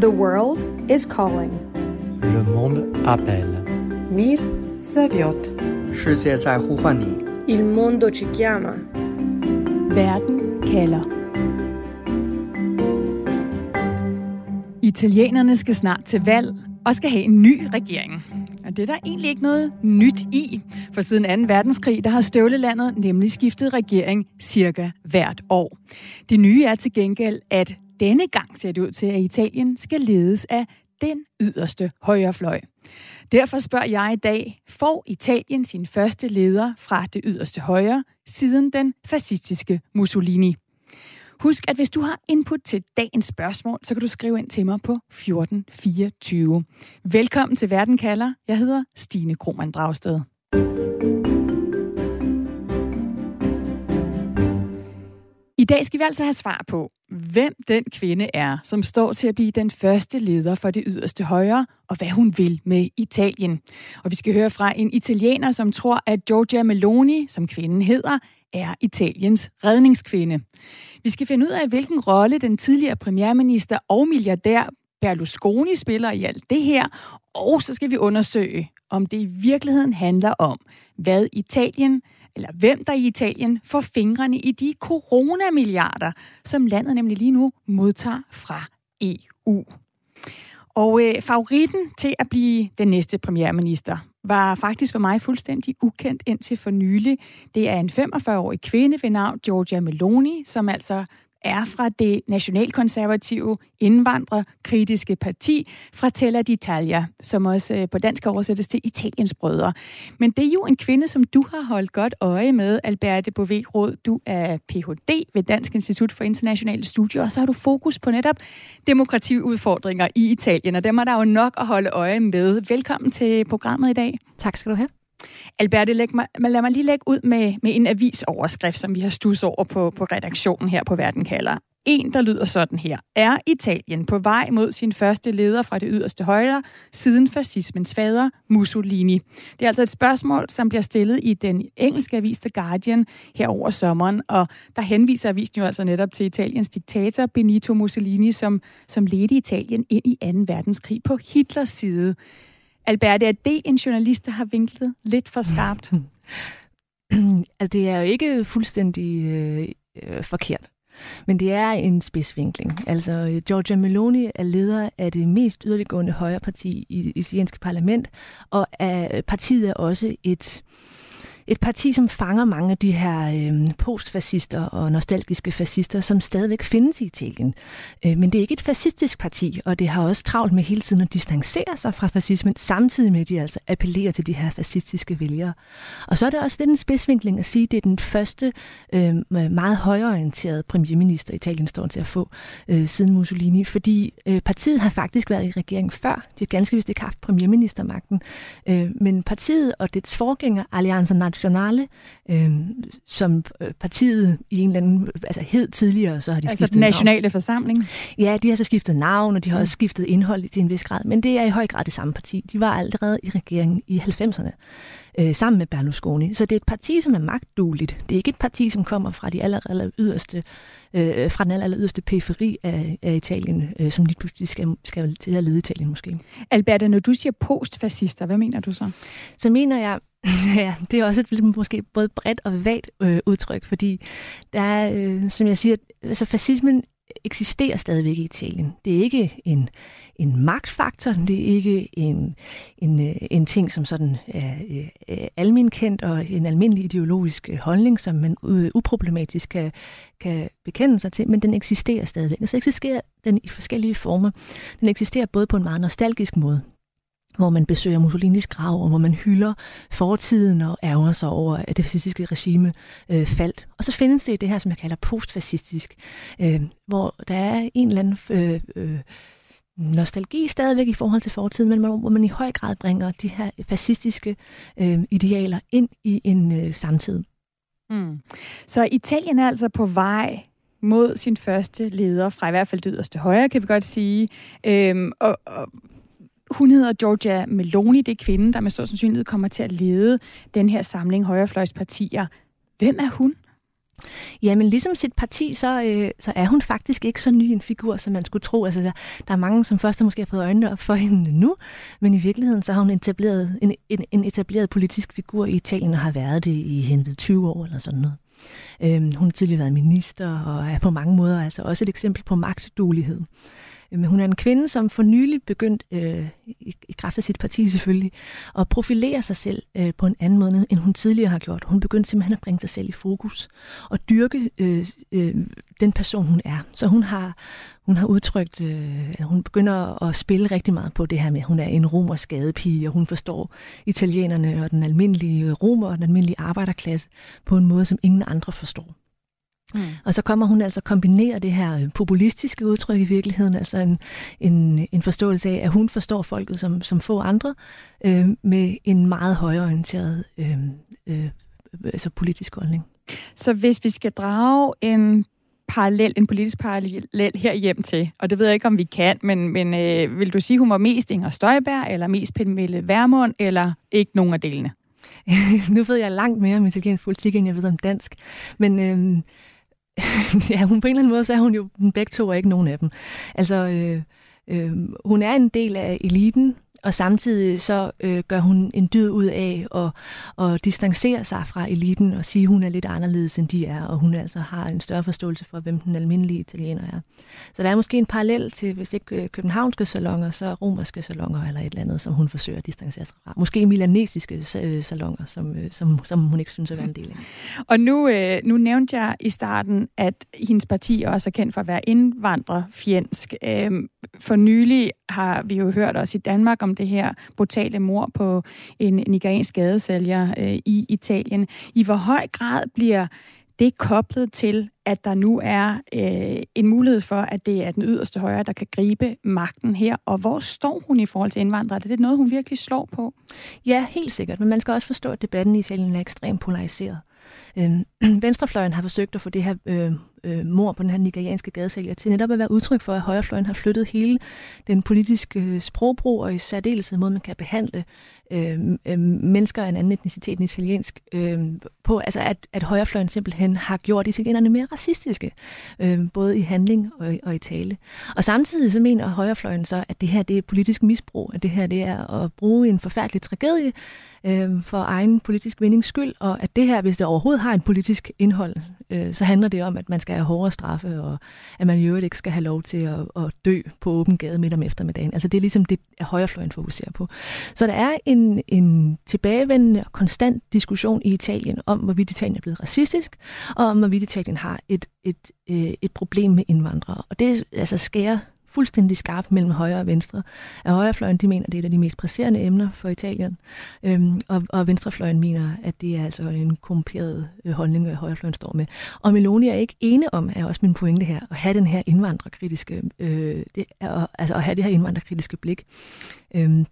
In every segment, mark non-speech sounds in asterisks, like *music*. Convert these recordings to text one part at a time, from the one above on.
The world is calling. Le monde appelle. Mir zovет. Il mondo ci chiama. Verden kalder. Italienerne skal snart til valg og skal have en ny regering. Og det er der egentlig ikke noget nyt i, for siden 2. verdenskrig, der har støvlelandet nemlig skiftet regering cirka hvert år. Det nye er til gengæld, at denne gang ser det ud til, at Italien skal ledes af den yderste højrefløj. Derfor spørger jeg i dag, får Italien sin første leder fra det yderste højre siden den fascistiske Mussolini? Husk, at hvis du har input til dagens spørgsmål, så kan du skrive ind til mig på 1424. Velkommen til Verden kalder. Jeg hedder Stine Krohmann Dragsted. Dag skal vi altså have svar på, hvem den kvinde er, som står til at blive den første leder for det yderste højre, og hvad hun vil med Italien. Og vi skal høre fra en italiener, som tror, at Giorgia Meloni, som kvinden hedder, er Italiens redningskvinde. Vi skal finde ud af, hvilken rolle den tidligere premierminister og milliardær Berlusconi spiller i alt det her, og så skal vi undersøge, om det i virkeligheden handler om, hvad Italien, eller hvem der i Italien får fingrene i de coronamilliarder, som landet nemlig lige nu modtager fra EU. Og øh, favoritten til at blive den næste premierminister var faktisk for mig fuldstændig ukendt indtil for nylig. Det er en 45-årig kvinde ved navn Giorgia Meloni, som altså er fra det nationalkonservative indvandrerkritiske parti Fratelli d'Italia, som også øh, på dansk oversættes til Italiens brødre. Men det er jo en kvinde, som du har holdt godt øje med, Alberte Bové Råd. Du er Ph.D. ved Dansk Institut for Internationale Studier, og så har du fokus på netop demokratiudfordringer i Italien, og dem er der jo nok at holde øje med. Velkommen til programmet i dag. Tak skal du have. Alberte, læg mig, lad mig lige lægge ud med, med en avisoverskrift, som vi har stus over på, på redaktionen her på Verden kalder. En, der lyder sådan her. Er Italien på vej mod sin første leder fra det yderste højre siden fascismens fader, Mussolini? Det er altså et spørgsmål, som bliver stillet i den engelske avis The Guardian her over sommeren, og der henviser avisen jo altså netop til Italiens diktator Benito Mussolini, som, som ledte Italien ind i 2. verdenskrig på Hitlers side. Albert, er det en journalist, der har vinklet lidt for skarpt? *laughs* *clears throat* altså, det er jo ikke fuldstændig øh, øh, forkert. Men det er en spidsvinkling. Altså, Giorgia Meloni er leder af det mest yderliggående højreparti i det italienske parlament, og er, partiet er også et et parti, som fanger mange af de her øh, postfascister og nostalgiske fascister, som stadigvæk findes i Italien. Øh, men det er ikke et fascistisk parti, og det har også travlt med hele tiden at distancere sig fra fascismen, samtidig med at de altså appellerer til de her fascistiske vælgere. Og så er det også lidt en spidsvinkling at sige, at det er den første øh, meget højorienterede premierminister, Italien står til at få øh, siden Mussolini, fordi øh, partiet har faktisk været i regeringen før. De har ganske vist ikke haft premierministermagten, øh, men partiet og dets forgænger, Allianza Nazionale, øh, som partiet i en eller anden, altså hed tidligere, så har de altså skiftet den nationale navn. forsamling? Ja, de har så skiftet navn, og de har mm. også skiftet indhold til en vis grad, men det er i høj grad det samme parti. De var allerede i regeringen i 90'erne øh, sammen med Berlusconi. Så det er et parti, som er magtdueligt. Det er ikke et parti, som kommer fra de aller, aller yderste, øh, fra den aller, aller yderste periferi af, af Italien, øh, som lige pludselig skal, skal til at lede Italien måske. Albert, når du siger postfascister, hvad mener du så? Så mener jeg, *laughs* ja, det er også et måske både bredt og vagt øh, udtryk, fordi der er, øh, som jeg siger, altså fascismen eksisterer stadigvæk i Italien. Det er ikke en, en magtfaktor, det er ikke en, en, øh, en ting, som sådan er øh, er alminkendt og en almindelig ideologisk øh, holdning, som man uproblematisk kan, kan bekende sig til, men den eksisterer stadigvæk. Og så eksisterer den i forskellige former. Den eksisterer både på en meget nostalgisk måde, hvor man besøger Mussolinis grav, og hvor man hylder fortiden og ærger sig over, at det fascistiske regime øh, faldt. Og så findes det det her, som jeg kalder postfascistisk, øh, hvor der er en eller anden øh, øh, nostalgi stadigvæk i forhold til fortiden, men hvor man i høj grad bringer de her fascistiske øh, idealer ind i en øh, samtid. Mm. Så Italien er altså på vej mod sin første leder fra i hvert fald det yderste højre, kan vi godt sige. Øhm, og, og hun hedder Giorgia Meloni, det er kvinden, der med stor sandsynlighed kommer til at lede den her samling højrefløjspartier. Hvem er hun? Jamen, ligesom sit parti, så, øh, så er hun faktisk ikke så ny en figur, som man skulle tro. Altså, der, der er mange, som først måske har fået øjnene op for hende nu, men i virkeligheden så har hun etableret en, en, en etableret politisk figur i Italien og har været det i hen 20 år eller sådan noget. Øhm, hun har tidligere været minister og er på mange måder altså også et eksempel på magtduelighed. Men hun er en kvinde, som for nylig begyndt, øh, i, i kraft af sit parti selvfølgelig, at profilere sig selv øh, på en anden måde, end hun tidligere har gjort. Hun begyndte simpelthen at bringe sig selv i fokus og dyrke øh, øh, den person, hun er. Så hun har, hun har udtrykt, øh, at hun begynder at spille rigtig meget på det her med, at hun er en romersk skadepige, og hun forstår italienerne og den almindelige romer og den almindelige arbejderklasse på en måde, som ingen andre forstår. Mm. Og så kommer hun altså kombinere det her øh, populistiske udtryk i virkeligheden, altså en, en, en forståelse af, at hun forstår folket som, som få andre, øh, med en meget højorienteret øh, øh, altså politisk holdning. Så hvis vi skal drage en parallel, en politisk parallel her hjem til, og det ved jeg ikke, om vi kan, men, men øh, vil du sige, hun var mest Inger Støjberg, eller mest Pernille Vermund, eller ikke nogen af delene? *laughs* nu ved jeg langt mere om italiensk politik, end jeg ved om dansk. Men øh, *laughs* ja, hun på en eller anden måde, så er hun jo begge to og ikke nogen af dem. Altså, øh, øh, hun er en del af eliten, og samtidig så øh, gør hun en dyd ud af at, at distancere sig fra eliten og sige, at hun er lidt anderledes, end de er, og hun altså har en større forståelse for, hvem den almindelige italiener er. Så der er måske en parallel til, hvis ikke øh, københavnske salonger, så romerske salonger eller et eller andet, som hun forsøger at distancere sig fra. Måske milanesiske øh, salonger, som, øh, som, som hun ikke synes er en del af. *laughs* Og nu, øh, nu nævnte jeg i starten, at hendes parti også er kendt for at være indvandrerfjendsk. Øh, for nylig har vi jo hørt også i Danmark om det her brutale mor på en nigeriansk gadesælger øh, i Italien. I hvor høj grad bliver det koblet til, at der nu er øh, en mulighed for, at det er den yderste højre, der kan gribe magten her. Og hvor står hun i forhold til indvandrere? Er det noget, hun virkelig slår på? Ja, helt sikkert. Men man skal også forstå, at debatten i Italien er ekstremt polariseret. Øh, *clears throat* venstrefløjen har forsøgt at få det her øh, øh, mor på den her nigerianske gadesælger til netop at være udtryk for, at højrefløjen har flyttet hele den politiske øh, sprogbrug og i særdeleshed måde, man kan behandle øh, øh, mennesker af en anden etnicitet end italiensk øh, på. Altså at, at højrefløjen simpelthen har gjort italienerne mere racistiske, øh, både i handling og, og i tale. Og samtidig så mener højrefløjen så, at det her det er politisk misbrug, at det her det er at bruge en forfærdelig tragedie øh, for egen politisk vindings skyld, og at det her, hvis det overhovedet har en politisk indhold, øh, så handler det om, at man skal have hårdere straffe, og at man i øvrigt ikke skal have lov til at, at dø på åben gade midt om eftermiddagen. Altså det er ligesom det, at højrefløjen fokuserer på. Så der er en, en tilbagevendende og konstant diskussion i Italien om, hvorvidt Italien er blevet racistisk, og om, hvorvidt Italien har et, et, et, øh, et problem med indvandrere. Og det altså skærer fuldstændig skarpt mellem højre og venstre. At højrefløjen, de mener, at det er et af de mest presserende emner for Italien, øhm, og, og venstrefløjen mener, at det er altså en korrumperet øh, holdning, at højrefløjen står med. Og Meloni er ikke ene om, er også min pointe her, at have den her indvandrerkritiske, øh, det er, altså at have det her indvandrerkritiske blik. Øhm,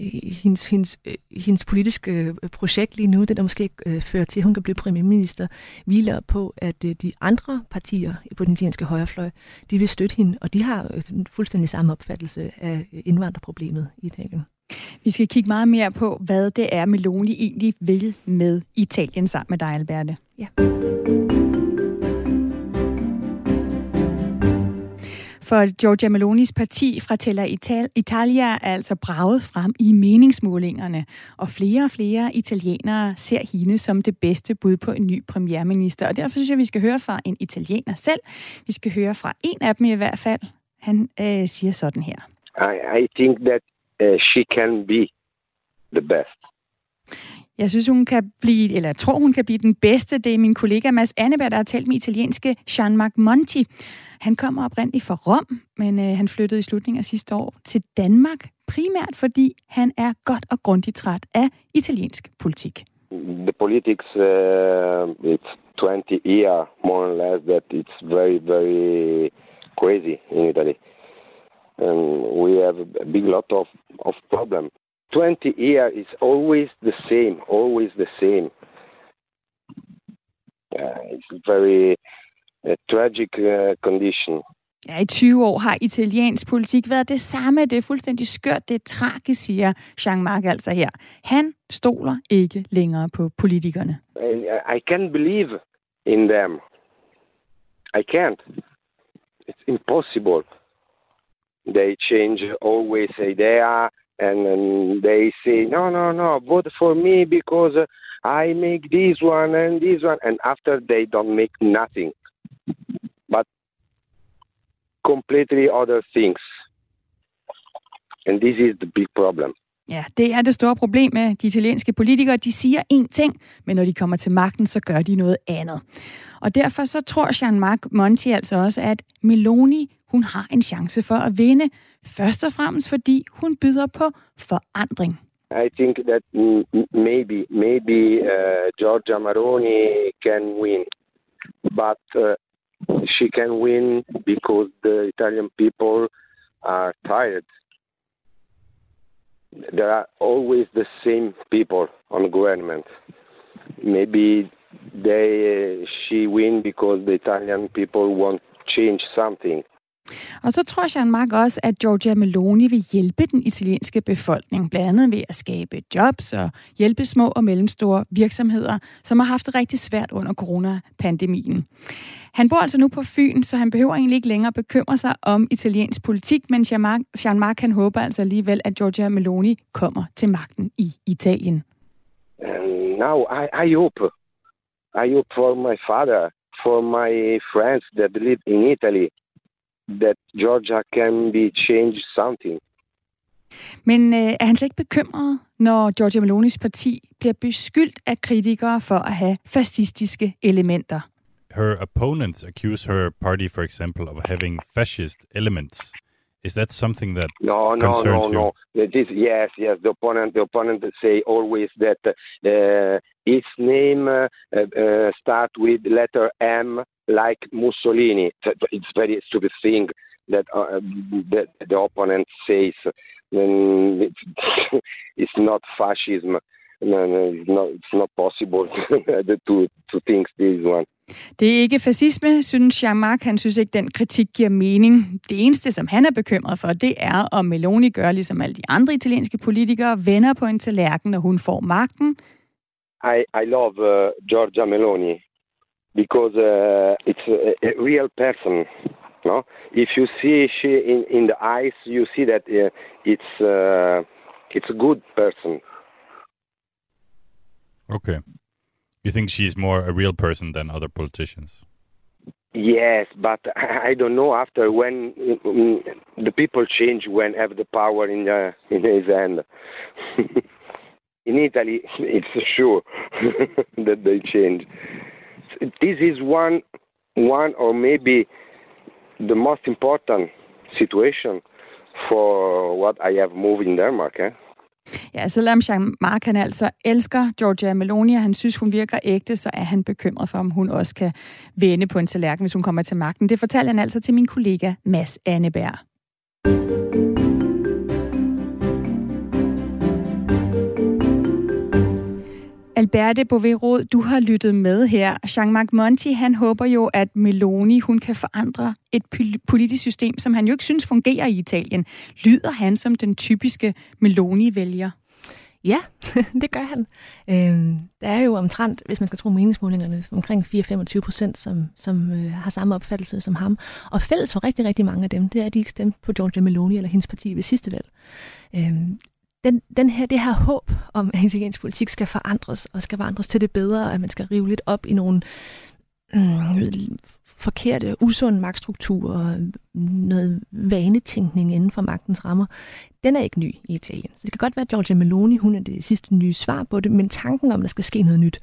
hendes, hendes, øh, hendes politiske øh, projekt lige nu, det der måske øh, fører til, at hun kan blive premierminister, hviler på, at de andre partier på den italienske højrefløj, de vil støtte hende, og de har fuldstændig samme opfattelse af indvandrerproblemet i Italien. Vi skal kigge meget mere på, hvad det er, Meloni egentlig vil med Italien sammen med dig, Alberte. Ja. For Giorgia Melonis parti fra Tella Italia er altså braget frem i meningsmålingerne, og flere og flere italienere ser hende som det bedste bud på en ny premierminister. Og derfor synes jeg, vi skal høre fra en italiener selv. Vi skal høre fra en af dem i hvert fald. Han øh, siger sådan her. I, I think that uh, she can be the best. Jeg synes, hun kan blive, eller jeg tror, hun kan blive den bedste. Det er min kollega Mads Anneberg, der har talt med italienske Jean-Marc Monti. Han kommer oprindeligt fra Rom, men øh, han flyttede i slutningen af sidste år til Danmark, primært fordi han er godt og grundigt træt af italiensk politik. The politics, uh, it's 20 year more or less that it's very, very crazy in Italy. And we have a big lot of, of problem. 20 years is always the same, always the same. Uh, it's very uh, tragic uh, condition. Ja, i 20 år har italiensk politik været det samme. Det er fuldstændig skørt, det er tragisk, siger Jean-Marc altså her. Han stoler ikke længere på politikerne. I, I can't believe in them. I can't. It's impossible. They change always idea and, and they say, no, no, no, vote for me because I make this one and this one. And after they don't make nothing, but completely other things. And this is the big problem. Ja, det er det store problem med de italienske politikere. De siger én ting, men når de kommer til magten, så gør de noget andet. Og derfor så tror Jean-Marc Monti altså også, at Meloni, hun har en chance for at vinde. Først og fremmest fordi hun byder på forandring. I think that maybe maybe uh, Giorgia Maroni can win, but uh, she can win because the Italian people are tired there are always the same people on government. Maybe they uh, she win because the Italian people want change something. Og så tror Jean Mark også, at Giorgia Meloni vil hjælpe den italienske befolkning, blandt andet ved at skabe jobs og hjælpe små og mellemstore virksomheder, som har haft det rigtig svært under coronapandemien. Han bor altså nu på Fyn, så han behøver egentlig ikke længere bekymre sig om italiensk politik, men Jean-Marc han håber altså alligevel, at Giorgia Meloni kommer til magten i Italien. And now I, I hope, I hope for my father, for my friends that live in Italy, that Georgia can be changed something. Men øh, er han slet ikke bekymret, når Giorgia Melonis parti bliver beskyldt af kritikere for at have fascistiske elementer? her opponents accuse her party, for example, of having fascist elements. Is that something that no, no, no, no? This, yes, yes. The opponent, the opponent say always that uh, its name uh, uh, start with letter M, like Mussolini. It's very stupid thing that uh, that the opponent says. It's, *laughs* it's not fascism. No, no, it's not, it's not possible *laughs* to to think this one. Det er ikke fascisme, synes Jean-Marc. Han synes ikke, den kritik giver mening. Det eneste, som han er bekymret for, det er, om Meloni gør, ligesom alle de andre italienske politikere, vender på en tallerken, når hun får magten. I, I love uh, Giorgia Meloni because uh, it's a, a real person. No? If you see she in, in the eyes, you see that uh, it's uh, it's a good person. Okay. You think she's more a real person than other politicians? Yes, but *laughs* I don't know after when the people change when have the power in the, in his hand. *laughs* in Italy, it's sure *laughs* that they change. This is one, one or maybe the most important situation for what I have moved in Denmark. Eh? Ja, selvom Jean-Marc han altså elsker Georgia Meloni, og han synes, hun virker ægte, så er han bekymret for, om hun også kan vende på en tallerken, hvis hun kommer til magten. Det fortalte han altså til min kollega Mads Anneberg. Alberte Bovero, du har lyttet med her. Jean-Marc Monti, han håber jo, at Meloni hun kan forandre et politisk system, som han jo ikke synes fungerer i Italien. Lyder han som den typiske Meloni-vælger? Ja, *laughs* det gør han. Øhm, der er jo omtrent, hvis man skal tro meningsmålingerne, omkring 4-25 procent, som, som øh, har samme opfattelse som ham. Og fælles for rigtig, rigtig mange af dem, det er, at de ikke stemte på Giorgia Meloni eller hendes parti ved sidste valg. Øhm, den, den her, det her håb om, at italiensk politik skal forandres, og skal forandres til det bedre, og at man skal rive lidt op i nogle mm, forkerte, usunde magtstrukturer og noget vanetænkning inden for magtens rammer, den er ikke ny i Italien. Så det kan godt være, at Giorgia Meloni hun er det sidste nye svar på det, men tanken om, at der skal ske noget nyt,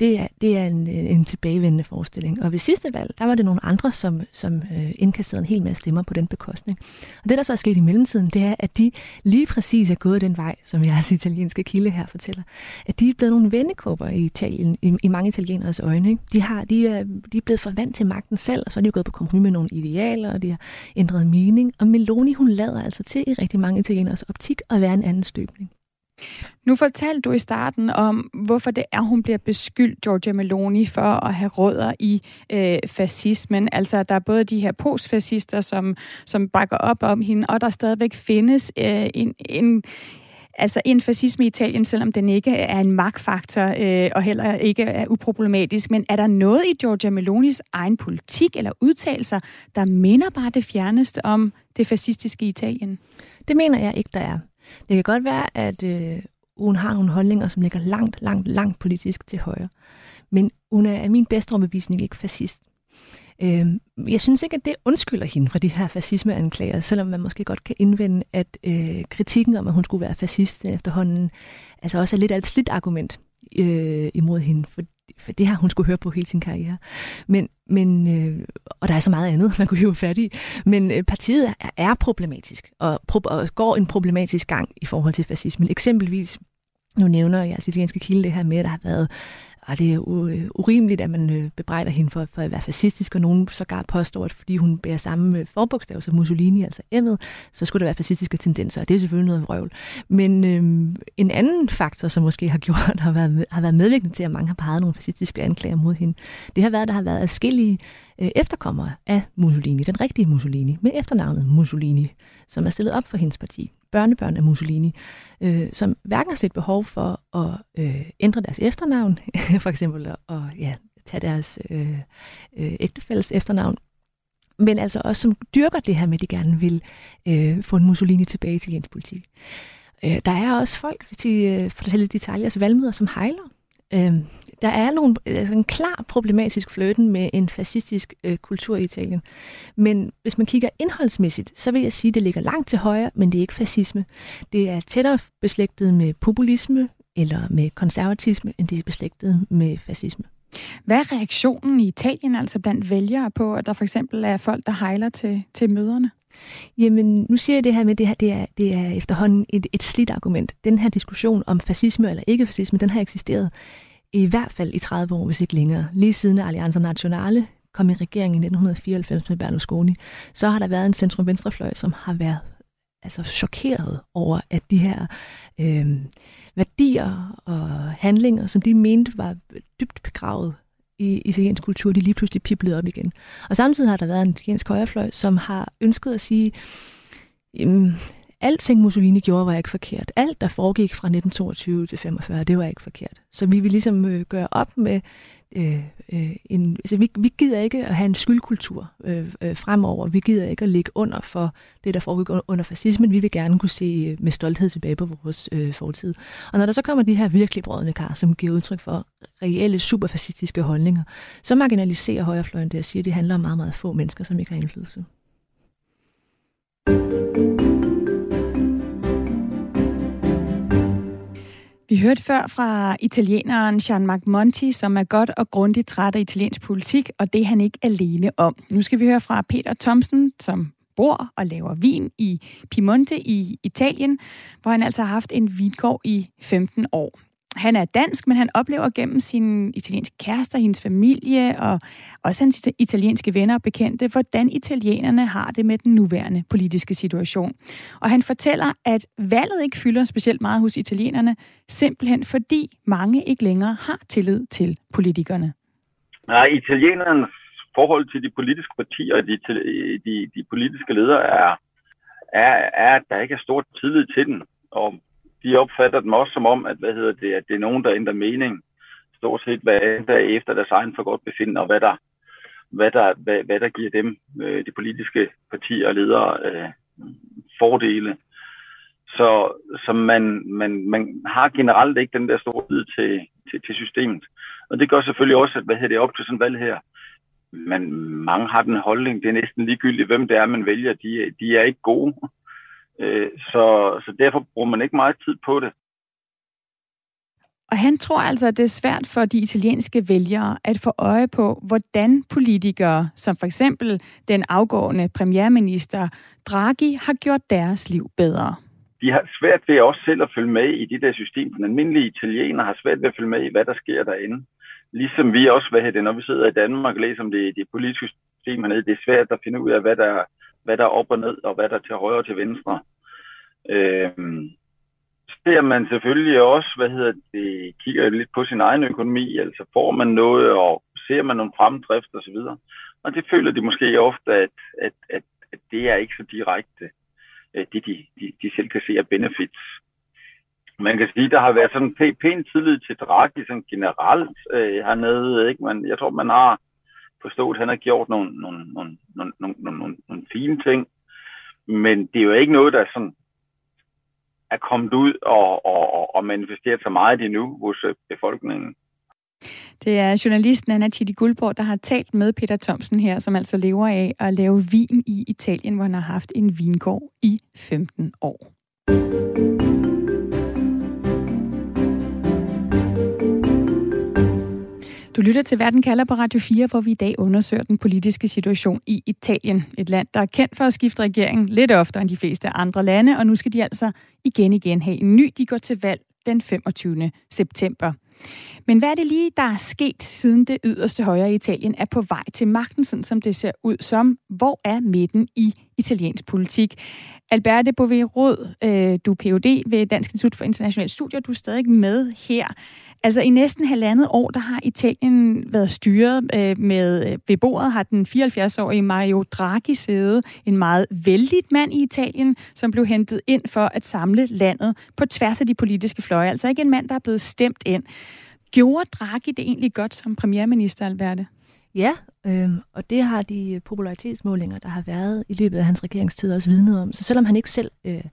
det er, det er en, en tilbagevendende forestilling. Og ved sidste valg, der var det nogle andre, som, som øh, indkasserede en hel masse stemmer på den bekostning. Og det, der så er sket i mellemtiden, det er, at de lige præcis er gået den vej, som jeres italienske kilde her fortæller. At de er blevet nogle vendekåber i Italien, i, i mange italieneres øjne. Ikke? De, har, de, er, de er blevet forvandt til magten selv, og så er de gået på kompromis med nogle idealer, og de har ændret mening. Og Meloni, hun lader altså til i rigtig mange italieneres optik at være en anden støbning. Nu fortalte du i starten om, hvorfor det er, hun bliver beskyldt, Giorgia Meloni, for at have rødder i øh, fascismen. Altså, der er både de her postfascister, som, som bakker op om hende, og der stadigvæk findes øh, en, en altså en fascisme i Italien, selvom den ikke er en magtfaktor øh, og heller ikke er uproblematisk. Men er der noget i Giorgia Melonis egen politik eller udtalelser, der minder bare det fjerneste om det fascistiske Italien? Det mener jeg ikke, der er. Det kan godt være, at øh, hun har nogle holdninger, som ligger langt, langt, langt politisk til højre. Men hun er af min bedste overbevisning ikke fascist. Øh, jeg synes ikke, at det undskylder hende fra de her fascismeanklager, selvom man måske godt kan indvende, at øh, kritikken om, at hun skulle være fascist efterhånden, altså også er lidt af et slidt argument øh, imod hende, for, for det har hun skulle høre på hele sin karriere. Men, men øh, og der er så meget andet, man kunne hive fat i, men øh, partiet er, er problematisk, og, pro- og går en problematisk gang i forhold til fascismen. Eksempelvis nu nævner jeg italienske kilde det her med, at der har været og det er øh, urimeligt, at man øh, bebrejder hende for, for at være fascistisk, og nogen sågar påstår, at fordi hun bærer samme øh, forbogstav som Mussolini, altså M'et, så skulle der være fascistiske tendenser, og det er selvfølgelig noget vrøvl. Men øhm, en anden faktor, som måske har gjort, *laughs* har været, har været medvirkende til, at mange har peget nogle fascistiske anklager mod hende, det har været, at der har været adskillige øh, efterkommere af Mussolini, den rigtige Mussolini, med efternavnet Mussolini, som er stillet op for hendes parti børnebørn af Mussolini, øh, som hverken har set behov for at øh, ændre deres efternavn, *laughs* for eksempel at ja, tage deres øh, øh, ægtefælles efternavn, men altså også som dyrker det her med, at de gerne vil øh, få en Mussolini tilbage til italiensk politik. Øh, der er også folk til øh, fortælle Italias valgmøder, som hejler. Øh, der er nogle, altså en klar problematisk fløten med en fascistisk øh, kultur i Italien. Men hvis man kigger indholdsmæssigt, så vil jeg sige, at det ligger langt til højre, men det er ikke fascisme. Det er tættere beslægtet med populisme eller med konservatisme, end det er beslægtet med fascisme. Hvad er reaktionen i Italien altså blandt vælgere på, at der for eksempel er folk, der hejler til, til møderne? Jamen, nu siger jeg det her med, at det, her, det, er, det er efterhånden et, et slidt argument. Den her diskussion om fascisme eller ikke fascisme, den har eksisteret i hvert fald i 30 år, hvis ikke længere. Lige siden Allianza Nationale kom i regering i 1994 med Berlusconi, så har der været en centrum-venstrefløj, som har været altså chokeret over, at de her øh, værdier og handlinger, som de mente var dybt begravet i italiensk kultur, de lige pludselig piblede op igen. Og samtidig har der været en italiensk højrefløj, som har ønsket at sige, jamen, alting Mussolini gjorde var ikke forkert. Alt, der foregik fra 1922 til 45, det var ikke forkert. Så vi vil ligesom øh, gøre op med øh, øh, en... Altså, vi, vi gider ikke at have en skyldkultur øh, øh, fremover. Vi gider ikke at ligge under for det, der foregik under fascismen. Vi vil gerne kunne se øh, med stolthed tilbage på vores øh, fortid. Og når der så kommer de her virkelig brødende kar, som giver udtryk for reelle superfascistiske holdninger, så marginaliserer højrefløjen det og siger, at det handler om meget, meget få mennesker, som ikke har indflydelse. Vi hørte før fra italieneren Jean-Marc Monti, som er godt og grundigt træt af italiensk politik, og det er han ikke alene om. Nu skal vi høre fra Peter Thomsen, som bor og laver vin i Piemonte i Italien, hvor han altså har haft en vingård i 15 år han er dansk, men han oplever gennem sin italienske kærester, hendes familie og også hans italienske venner og bekendte, hvordan italienerne har det med den nuværende politiske situation. Og han fortæller, at valget ikke fylder specielt meget hos italienerne, simpelthen fordi mange ikke længere har tillid til politikerne. Nej, italienernes forhold til de politiske partier og de, de, de politiske ledere er, er, er, at der ikke er stor tillid til den. Og de opfatter dem også som om, at, hvad hedder det, at det er nogen, der ændrer mening stort set hver dag efter deres egen for godt befindende, og hvad der, hvad der, hvad, hvad der giver dem, øh, de politiske partier og ledere, øh, fordele. Så, så man, man, man har generelt ikke den der store tid til, til, til systemet. Og det gør selvfølgelig også, at hvad hedder det, op til sådan et valg her, men mange har den holdning, det er næsten ligegyldigt, hvem det er, man vælger. De, de er ikke gode. Øh, så, så derfor bruger man ikke meget tid på det. Og han tror altså, at det er svært for de italienske vælgere at få øje på, hvordan politikere, som for eksempel den afgående premierminister Draghi, har gjort deres liv bedre. De har svært ved også selv at følge med i det der system. Den almindelige italiener har svært ved at følge med i, hvad der sker derinde. Ligesom vi også, hvad det, når vi sidder i Danmark og læser om det, det politiske system hernede, det er svært at finde ud af, hvad der, hvad der er op og ned, og hvad der er til højre og til venstre. Øh, ser man selvfølgelig også, hvad hedder det, kigger lidt på sin egen økonomi, altså får man noget, og ser man nogle fremdrift og så videre. Og det føler de måske ofte, at, at, at, at det er ikke så direkte, øh, det de, de, de selv kan se af benefits. man kan sige, der har været sådan en pæn tillid til Draghi sådan generelt øh, hernede. Ikke? Man, jeg tror, man har forstået, han har gjort nogle, nogle, nogle, nogle, nogle, nogle, nogle fine ting. Men det er jo ikke noget, der sådan er kommet ud og, og, og manifesteret så meget endnu hos øh, befolkningen. Det er journalisten Anna Chidi Guldborg, der har talt med Peter Thomsen her, som altså lever af at lave vin i Italien, hvor han har haft en vingård i 15 år. Du lytter til Verden kalder på Radio 4, hvor vi i dag undersøger den politiske situation i Italien. Et land, der er kendt for at skifte regering lidt oftere end de fleste andre lande, og nu skal de altså igen igen have en ny. De går til valg den 25. september. Men hvad er det lige, der er sket, siden det yderste højre i Italien er på vej til magten, sådan som det ser ud som? Hvor er midten i italiensk politik? Alberte Bovee-Rod, øh, du er Ph.D. ved Dansk Institut for Internationale Studier. Du er stadig med her. Altså i næsten halvandet år, der har Italien været styret øh, med øh, ved bordet, har den 74-årige Mario Draghi siddet, en meget vældig mand i Italien, som blev hentet ind for at samle landet på tværs af de politiske fløje. Altså ikke en mand, der er blevet stemt ind. Gjorde Draghi det egentlig godt som premierminister, Alberte? Ja, øh, og det har de popularitetsmålinger, der har været i løbet af hans regeringstid også vidnet om. Så selvom han ikke selv øh,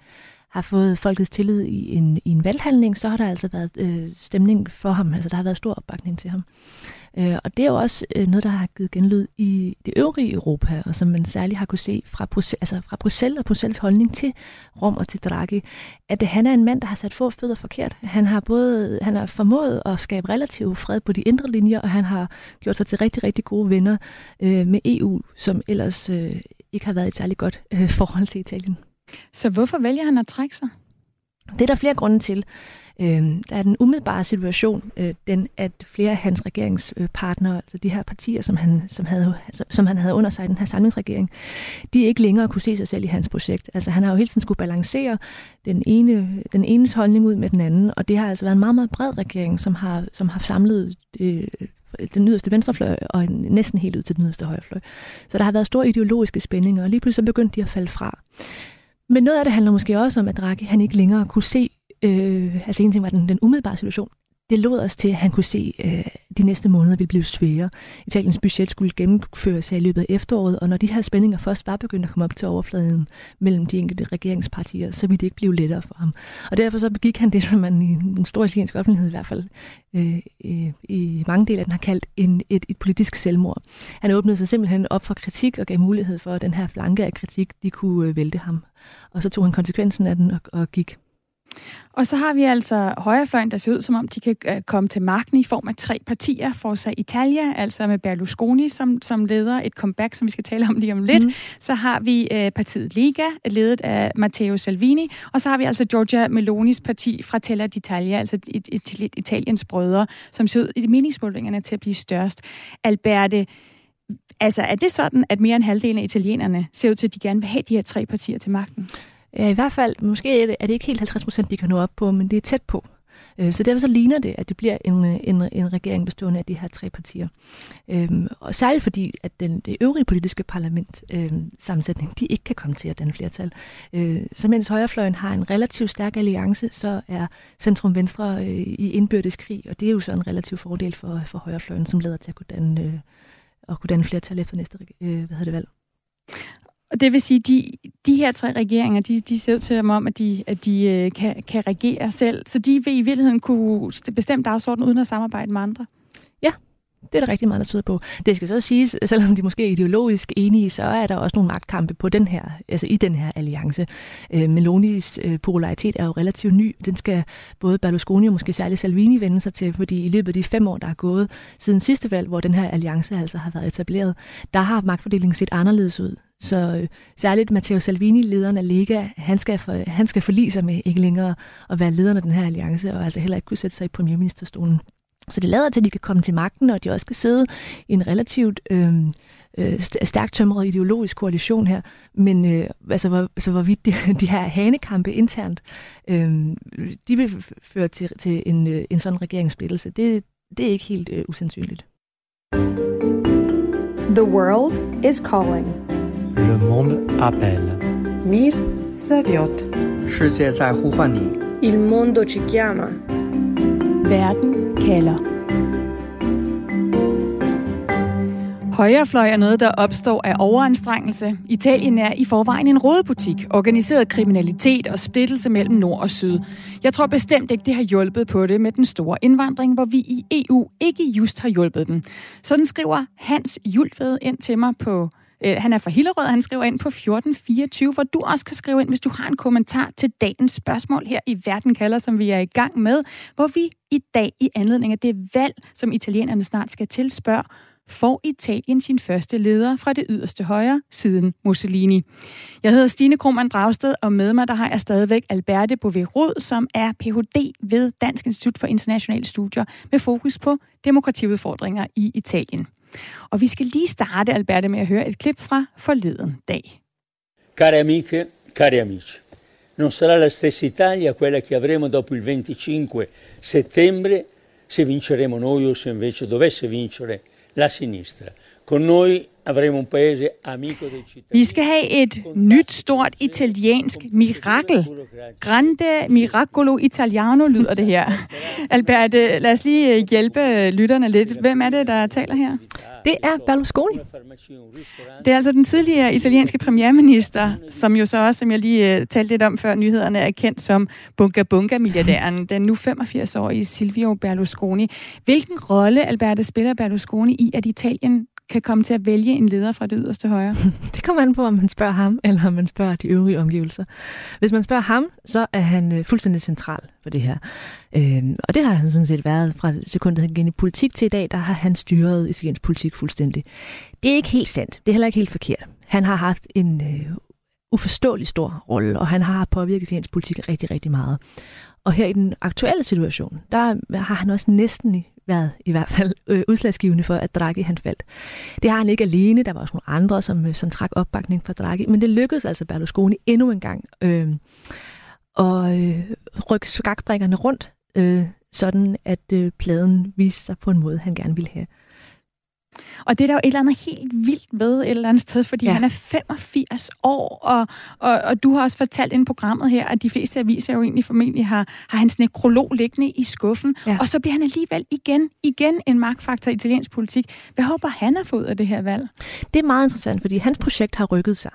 har fået folkets tillid i en, i en valghandling, så har der altså været øh, stemning for ham. Altså der har været stor opbakning til ham. Øh, og det er jo også øh, noget, der har givet genlyd i det øvrige Europa, og som man særligt har kunne se fra, altså fra Bruxelles og Bruxelles holdning til Rom og til Draghi, at det, han er en mand, der har sat få fødder forkert. Han har både han har formået at skabe relativ fred på de indre linjer, og han har gjort sig til rigtig, rigtig gode venner øh, med EU, som ellers øh, ikke har været et særligt godt øh, forhold til Italien. Så hvorfor vælger han at trække sig? Det er der flere grunde til. Øh, der er den umiddelbare situation, øh, den at flere af hans regeringspartnere, altså de her partier, som han, som, havde, som han havde under sig i den her samlingsregering, de ikke længere kunne se sig selv i hans projekt. Altså han har jo hele tiden skulle balancere den ene, den enes holdning ud med den anden, og det har altså været en meget, meget bred regering, som har, som har samlet øh, den yderste venstrefløj og næsten helt ud til den yderste højrefløj. Så der har været store ideologiske spændinger, og lige pludselig så begyndte de at falde fra. Men noget af det handler måske også om, at Draghi han ikke længere kunne se, øh, altså en ting var den, den umiddelbare situation, det lod os til, at han kunne se, at de næste måneder ville blive svære. Italiens budget skulle gennemføres i løbet af efteråret, og når de her spændinger først var begyndt at komme op til overfladen mellem de enkelte regeringspartier, så ville det ikke blive lettere for ham. Og derfor så begik han det, *laughs* som man i den store italienske offentlighed i hvert fald øh, i, i mange dele af den har kaldt en, et, et politisk selvmord. Han åbnede sig simpelthen op for kritik og gav mulighed for, at den her flanke af kritik, de kunne øh, vælte ham. Og så tog han konsekvensen af den og, og gik. Og så har vi altså højrefløjen, der ser ud som om, de kan øh, komme til magten i form af tre partier. Forza Italia, altså med Berlusconi som, som leder, et comeback, som vi skal tale om lige om lidt. Mm. Så har vi øh, partiet Lega, ledet af Matteo Salvini. Og så har vi altså Giorgia Melonis parti fra Tella d'Italia, altså et, et, et Italiens brødre, som ser ud i meningsmålingerne til at blive størst. Alberte, altså er det sådan, at mere end halvdelen af italienerne ser ud til, at de gerne vil have de her tre partier til magten? Ja, i hvert fald, måske er det, er det ikke helt 50 procent, de kan nå op på, men det er tæt på. Øh, så derfor så ligner det, at det bliver en, øh, en, en regering bestående af de her tre partier. Øhm, og særligt fordi, at den, det øvrige politiske parlament øhm, sammensætning, de ikke kan komme til at danne flertal. Øh, så mens højrefløjen har en relativt stærk alliance, så er centrum venstre øh, i indbyrdes krig, og det er jo så en relativ fordel for, for højrefløjen, som leder til at kunne danne, øh, at kunne danne flertal efter næste øh, hvad hedder det, valg. Og det vil sige, de, de her tre regeringer, de, de ser ud til om, at de, at de øh, kan, kan regere selv. Så de vil i virkeligheden kunne bestemme dagsordenen uden at samarbejde med andre. Det er der rigtig meget, der tyder på. Det skal så siges, selvom de måske er ideologisk enige, så er der også nogle magtkampe på den her, altså i den her alliance. Øh, Melonis øh, popularitet er jo relativt ny. Den skal både Berlusconi og måske særligt Salvini vende sig til, fordi i løbet af de fem år, der er gået siden sidste valg, hvor den her alliance altså har været etableret, der har magtfordelingen set anderledes ud. Så øh, særligt Matteo Salvini, lederen af Lega, han skal, for, han skal forlige sig med ikke længere at være lederen af den her alliance, og altså heller ikke kunne sætte sig i premierministerstolen. Så det lader til, at de kan komme til magten, og de også kan sidde i en relativt øhm, øh, stærkt tømret ideologisk koalition her. Men øh, altså, hvor, så hvorvidt de, *laughs* de her hanekampe internt, øh, de vil føre til, til en, øh, en sådan regeringssplittelse, det, det er ikke helt øh, usandsynligt. The world is calling. Le monde appelle. Mir Saviot. Il mondo ci chiama. Verden kalder. Højrefløj er noget, der opstår af overanstrengelse. Italien er i forvejen en rådebutik, organiseret kriminalitet og splittelse mellem nord og syd. Jeg tror bestemt ikke, det har hjulpet på det med den store indvandring, hvor vi i EU ikke just har hjulpet dem. Sådan skriver Hans Jultved ind til mig på Øh, han er fra Hillerød, og han skriver ind på 1424, hvor du også kan skrive ind, hvis du har en kommentar til dagens spørgsmål her i Verden kalder, som vi er i gang med, hvor vi i dag i anledning af det valg, som italienerne snart skal til, spørger, får Italien sin første leder fra det yderste højre siden Mussolini. Jeg hedder Stine Krohmann Dragsted, og med mig der har jeg stadigvæk Alberte Bové som er Ph.D. ved Dansk Institut for Internationale Studier med fokus på demokratiudfordringer i Italien. Og vi skal lige starte, Alberte, med at høre et klip fra forleden dag. Cari amiche, cari amici, non sarà la stessa Italia quella che avremo dopo il 25 settembre se vinceremo noi o se invece dovesse vincere la sinistra. Con noi avremo un paese amico dei cittadini. Vi skal have et nyt stort italiensk mirakel. Grande miracolo italiano lyder det her. Albert, lad os lige hjælpe lytterne lidt. Hvem er det, der taler her? Det er Berlusconi. Det er altså den tidligere italienske premierminister, som jo så også, som jeg lige uh, talte lidt om før nyhederne, er kendt som Bunga Bunga-milliardæren, den nu 85-årige Silvio Berlusconi. Hvilken rolle, Albert, spiller Berlusconi i, at Italien kan komme til at vælge en leder fra det yderste højre? *laughs* Det kommer an på, om man spørger ham, *laughs* eller om man spørger de øvrige omgivelser. Hvis man spørger ham, så er han øh, fuldstændig central for det her. Øhm, og det har han sådan set været fra sekundet han gik i politik til i dag, der har han styret italiensk politik fuldstændig. Det er ikke helt sandt. Det er heller ikke helt forkert. Han har haft en øh, uforståelig stor rolle, og han har påvirket italiensk politik rigtig, rigtig meget. Og her i den aktuelle situation, der har han også næsten været i hvert fald øh, udslagsgivende for, at Draghi han faldt. Det har han ikke alene, der var også nogle andre, som, øh, som trak opbakning for Draghi, men det lykkedes altså Berlusconi endnu en gang øh, at øh, rykke skakbrækkerne rundt, øh, sådan at øh, pladen viste sig på en måde, han gerne ville have. Og det er der jo et eller andet helt vildt ved et eller andet sted, fordi ja. han er 85 år, og, og, og du har også fortalt i programmet her, at de fleste aviser jo egentlig formentlig har, har hans nekrolog liggende i skuffen, ja. og så bliver han alligevel igen, igen en magtfaktor i italiensk politik. Hvad håber han at få ud af det her valg? Det er meget interessant, fordi hans projekt har rykket sig.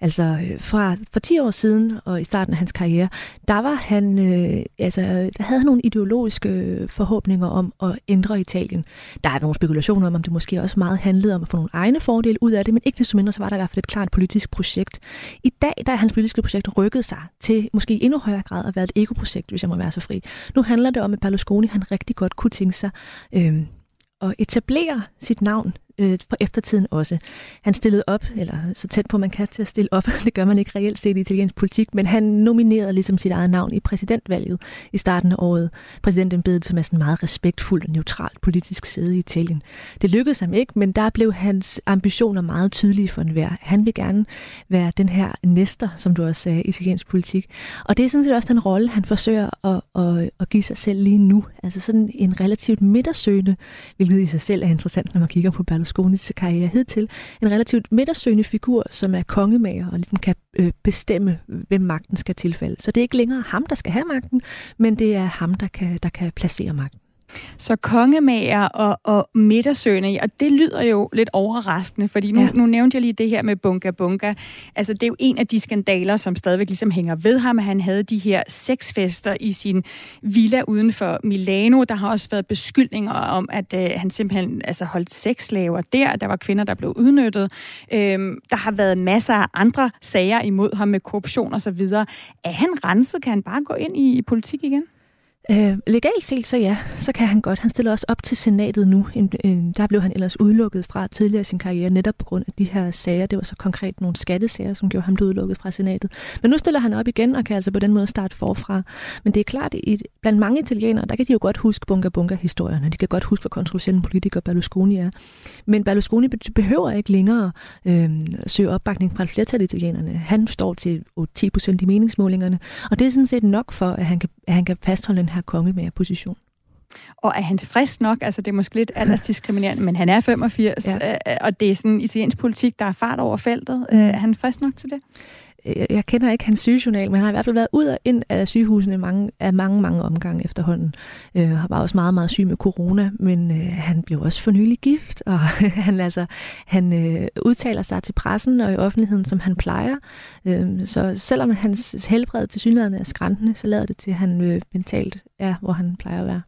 Altså øh, fra for 10 år siden og i starten af hans karriere, der var han, øh, altså, øh, der havde han nogle ideologiske øh, forhåbninger om at ændre Italien. Der er nogle spekulationer om, om det måske også meget handlede om at få nogle egne fordele ud af det, men ikke desto mindre, så var der i hvert fald et klart politisk projekt. I dag der er hans politiske projekt rykket sig til måske endnu højere grad at være et ekoprojekt, hvis jeg må være så fri. Nu handler det om, at Berlusconi han rigtig godt kunne tænke sig øh, at etablere sit navn øh, på eftertiden også. Han stillede op, eller så tæt på man kan til at stille op, *laughs* det gør man ikke reelt set i italiensk politik, men han nominerede ligesom sit eget navn i præsidentvalget i starten af året. Præsidentembedet, som er sådan meget respektfuldt og neutralt politisk sæde i Italien. Det lykkedes ham ikke, men der blev hans ambitioner meget tydelige for enhver. Han vil gerne være den her næster, som du også sagde, i italiensk politik. Og det er sådan set også den rolle, han forsøger at, at, at give sig selv lige nu. Altså sådan en relativt midtersøgende, hvilket i sig selv er interessant, når man kigger på Berlusconis karriere hidtil, en relativt midtersøgende figur, som er kongemager og ligesom kan øh, bestemme, hvem magten skal tilfælde. Så det er ikke længere ham, der skal have magten, men det er ham, der kan, der kan placere magten. Så kongemager og, og midtersøgende, og det lyder jo lidt overraskende, fordi nu, ja. nu nævnte jeg lige det her med Bunga Bunga. Altså, det er jo en af de skandaler, som stadigvæk ligesom hænger ved ham, at han havde de her sexfester i sin villa uden for Milano. Der har også været beskyldninger om, at øh, han simpelthen altså, holdt sexslaver der. Der var kvinder, der blev udnyttet. Øhm, der har været masser af andre sager imod ham med korruption osv. Er han renset? Kan han bare gå ind i, i politik igen? Øh, legalt set, så ja, så kan han godt. Han stiller også op til senatet nu. En, en, der blev han ellers udelukket fra tidligere i sin karriere, netop på grund af de her sager. Det var så konkret nogle skattesager, som gjorde ham udelukket fra senatet. Men nu stiller han op igen, og kan altså på den måde starte forfra. Men det er klart, at blandt mange italienere, der kan de jo godt huske bunker-bunker-historierne. De kan godt huske, hvor kontroversiel en politiker Berlusconi er. Men Berlusconi behøver ikke længere øh, søge opbakning fra et flertal af italienerne. Han står til 10 procent i meningsmålingerne, og det er sådan set nok for, at han kan, at han kan fastholde en her kongemagerposition. Og er han frisk nok? Altså, det er måske lidt aldersdiskriminerende, men han er 85, ja. øh, og det er sådan italiensk politik, der er fart over feltet. Øh, er han frisk nok til det? Jeg, kender ikke hans sygejournal, men han har i hvert fald været ud og ind af sygehusene mange, af mange, mange omgange efterhånden. Øh, han var også meget, meget syg med corona, men øh, han blev også for nylig gift, og *laughs* han, altså, han øh, udtaler sig til pressen og i offentligheden, som han plejer. Øh, så selvom hans helbred til synligheden er skræntende, så lader det til, at han øh, mentalt er, hvor han plejer at være.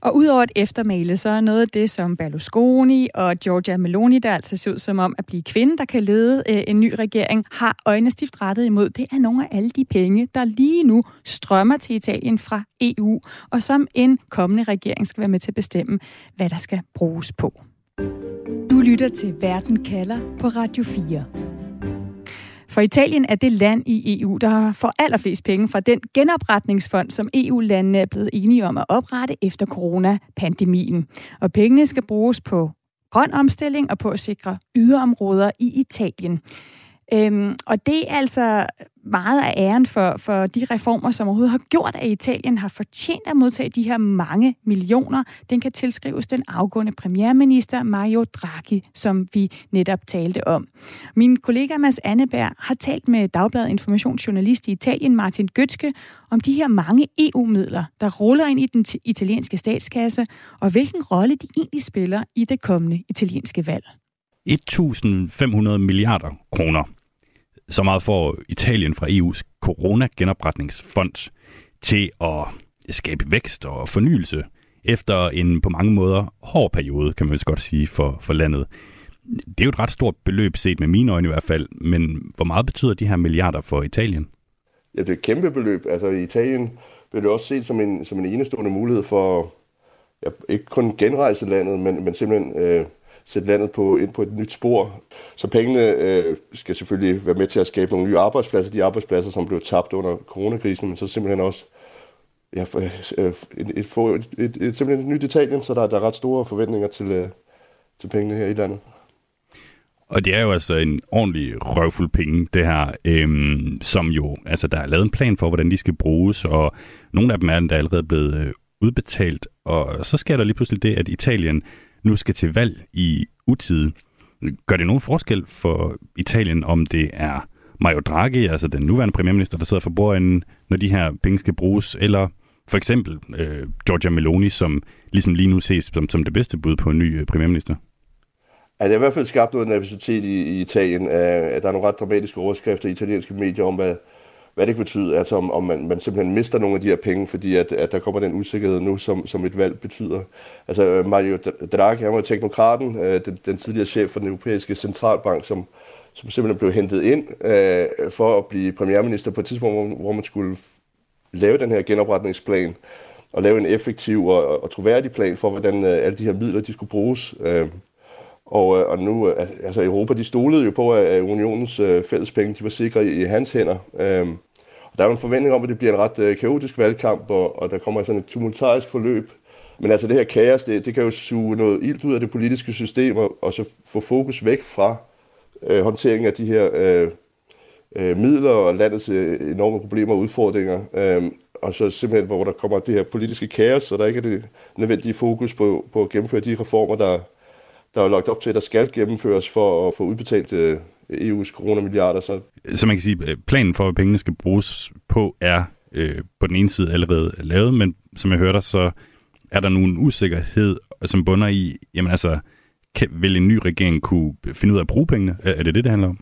Og udover et eftermæle, så er noget af det, som Berlusconi og Giorgia Meloni, der altså ser ud som om at blive kvinde, der kan lede øh, en ny regering, har øjnene stift rettet imod. Det er nogle af alle de penge, der lige nu strømmer til Italien fra EU, og som en kommende regering skal være med til at bestemme, hvad der skal bruges på. Du lytter til Verden kalder på Radio 4. For Italien er det land i EU, der får allerflest penge fra den genopretningsfond, som EU-landene er blevet enige om at oprette efter coronapandemien. Og pengene skal bruges på grøn omstilling og på at sikre yderområder i Italien. Øhm, og det er altså meget af æren for, for de reformer, som overhovedet har gjort, at Italien har fortjent at modtage de her mange millioner. Den kan tilskrives den afgående premierminister Mario Draghi, som vi netop talte om. Min kollega Mads Anneberg har talt med Dagbladet Informationsjournalist i Italien Martin Gøtske om de her mange EU-midler, der ruller ind i den italienske statskasse, og hvilken rolle de egentlig spiller i det kommende italienske valg. 1.500 milliarder kroner så meget får Italien fra EU's corona-genopretningsfond til at skabe vækst og fornyelse efter en på mange måder hård periode, kan man vist godt sige, for, for landet. Det er jo et ret stort beløb, set med mine øjne i hvert fald, men hvor meget betyder de her milliarder for Italien? Ja, det er et kæmpe beløb. Altså i Italien bliver det også set som en, som en enestående mulighed for ja, ikke kun genrejse landet, men, men simpelthen øh, sætte landet på, ind på et nyt spor. Så pengene øh, skal selvfølgelig være med til at skabe nogle nye arbejdspladser, de arbejdspladser, som blev tabt under coronakrisen, men så simpelthen også ja, øh, et, et, et, et, et, simpelthen et nyt Italien, så der, der er ret store forventninger til, øh, til pengene her i landet. Og det er jo altså en ordentlig røvfuld penge, det her, øhm, som jo, altså der er lavet en plan for, hvordan de skal bruges, og nogle af dem er der allerede blevet øh, udbetalt, og så sker der lige pludselig det, at Italien nu skal til valg i utide. Gør det nogen forskel for Italien, om det er Mario Draghi, altså den nuværende premierminister, der sidder for bordenden, når de her penge skal bruges, eller for eksempel øh, Giorgia Meloni, som ligesom lige nu ses som, som det bedste bud på en ny øh, premierminister? Altså, ja, det har i hvert fald skabt noget nervositet i, i Italien. Uh, der er nogle ret dramatiske overskrifter i italienske medier om, hvad, hvad det kan betyde, altså om, om man, man simpelthen mister nogle af de her penge, fordi at, at der kommer den usikkerhed nu, som, som et valg betyder. Altså øh, Mario Draghi, han var teknokraten, øh, den, den tidligere chef for den europæiske centralbank, som, som simpelthen blev hentet ind øh, for at blive premierminister på et tidspunkt, hvor, hvor man skulle lave den her genopretningsplan og lave en effektiv og, og troværdig plan for, hvordan øh, alle de her midler de skulle bruges. Øh, og, øh, og nu, øh, altså Europa, de stolede jo på, at unionens fællespenge, fælles penge, de var sikre i, i hans hænder. Øhm, og der er jo en forventning om, at det bliver en ret kaotisk valgkamp, og, og der kommer sådan et tumultarisk forløb. Men altså det her kaos, det, det kan jo suge noget ilt ud af det politiske system, og, og så få fokus væk fra øh, håndteringen af de her øh, øh, midler og landets øh, enorme problemer og udfordringer. Øh, og så simpelthen, hvor der kommer det her politiske kaos, så der ikke er det nødvendige fokus på, på at gennemføre de reformer, der, der er lagt op til, at der skal gennemføres for at få udbetalt øh, EU's coronamilliarder. Så. så man kan sige, at planen for, hvad pengene skal bruges på, er øh, på den ene side allerede lavet, men som jeg hørte så er der nu en usikkerhed, som bunder i, jamen altså, kan, vil en ny regering kunne finde ud af at bruge pengene? Er det det, det handler om?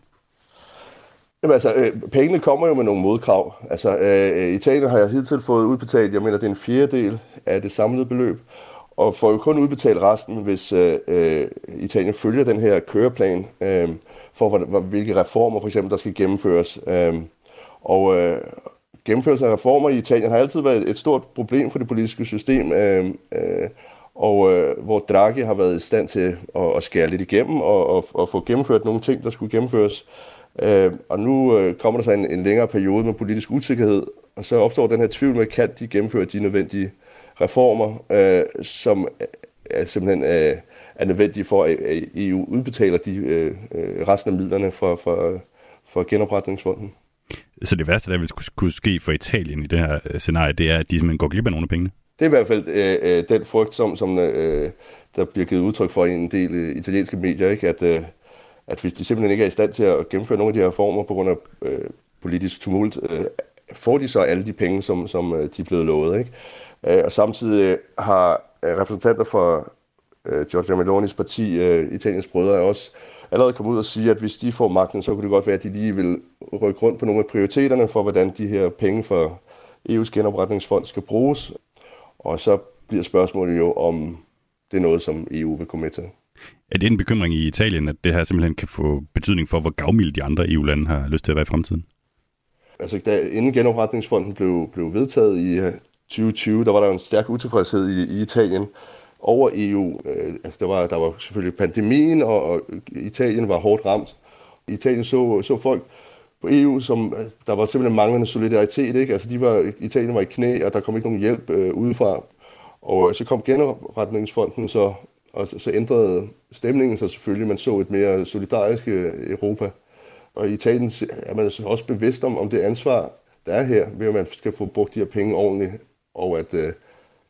Jamen altså, øh, pengene kommer jo med nogle modkrav. Altså, øh, Italien har jeg hidtil fået udbetalt, jeg mener, det er en fjerdedel af det samlede beløb og får jo kun udbetalt resten, hvis øh, øh, Italien følger den her køreplan øh, for, hvor, hvilke reformer for eksempel, der skal gennemføres. Øh, og øh, gennemførelse af reformer i Italien har altid været et stort problem for det politiske system, øh, øh, og øh, hvor Draghi har været i stand til at, at skære lidt igennem og, og, og få gennemført nogle ting, der skulle gennemføres. Øh, og nu øh, kommer der så en, en længere periode med politisk usikkerhed, og så opstår den her tvivl med, kan de gennemføre de nødvendige reformer, øh, som er simpelthen øh, er nødvendige for, at EU udbetaler de øh, øh, resten af midlerne for, for, for genopretningsfonden. Så det værste, der vil kunne ske for Italien i det her øh, scenarie, det er, at de simpelthen går glip af nogle af pengene? Det er i hvert fald øh, øh, den frygt, som, som øh, der bliver givet udtryk for i en del øh, italienske medier, ikke? At, øh, at hvis de simpelthen ikke er i stand til at gennemføre nogle af de her reformer på grund af øh, politisk tumult, øh, får de så alle de penge, som, som øh, de er blevet lovet. Ikke? Øh, og samtidig har øh, repræsentanter for øh, Giorgia Melonis parti, øh, Italiens Brødre, også allerede kommet ud og sige, at hvis de får magten, så kunne det godt være, at de lige vil rykke rundt på nogle af prioriteterne for, hvordan de her penge for EU's genopretningsfond skal bruges. Og så bliver spørgsmålet jo, om det er noget, som EU vil gå med til. Er det en bekymring i Italien, at det her simpelthen kan få betydning for, hvor gavmilde de andre EU-lande har lyst til at være i fremtiden? Altså, da, inden genopretningsfonden blev, blev vedtaget i 2020, der var der en stærk utilfredshed i, i Italien over EU. Øh, altså, der var, der var selvfølgelig pandemien, og, og Italien var hårdt ramt. I Italien så, så folk på EU, som øh, der var simpelthen manglende solidaritet. Ikke? Altså, de var, Italien var i knæ, og der kom ikke nogen hjælp øh, udefra. Og øh, så kom genopretningsfonden, så, og så, så ændrede stemningen sig selvfølgelig. Man så et mere solidarisk øh, Europa. Og i Italien er man altså også bevidst om, om det ansvar, der er her, ved at man skal få brugt de her penge ordentligt, og at, øh,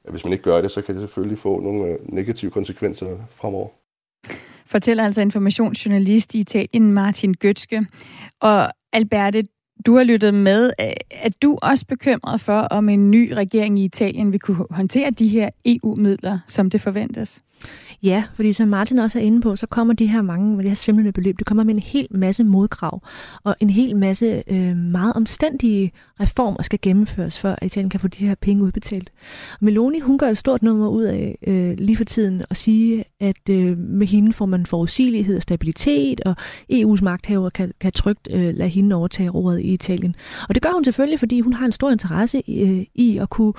at hvis man ikke gør det, så kan det selvfølgelig få nogle øh, negative konsekvenser fremover. Fortæller altså informationsjournalist i Italien Martin Gøtske. Og Alberte, du har lyttet med. Øh, er du også bekymret for, om en ny regering i Italien vil kunne håndtere de her EU-midler, som det forventes? Ja, fordi som Martin også er inde på, så kommer de her mange med det her svimlende beløb, det kommer med en hel masse modkrav, og en hel masse øh, meget omstændige reformer skal gennemføres, for at Italien kan få de her penge udbetalt. Meloni, hun gør et stort nummer ud af øh, lige for tiden at sige, at øh, med hende får man forudsigelighed og stabilitet, og EU's magthaver kan, kan trygt øh, lade hende overtage roret i i Italien. Og det gør hun selvfølgelig, fordi hun har en stor interesse øh, i at kunne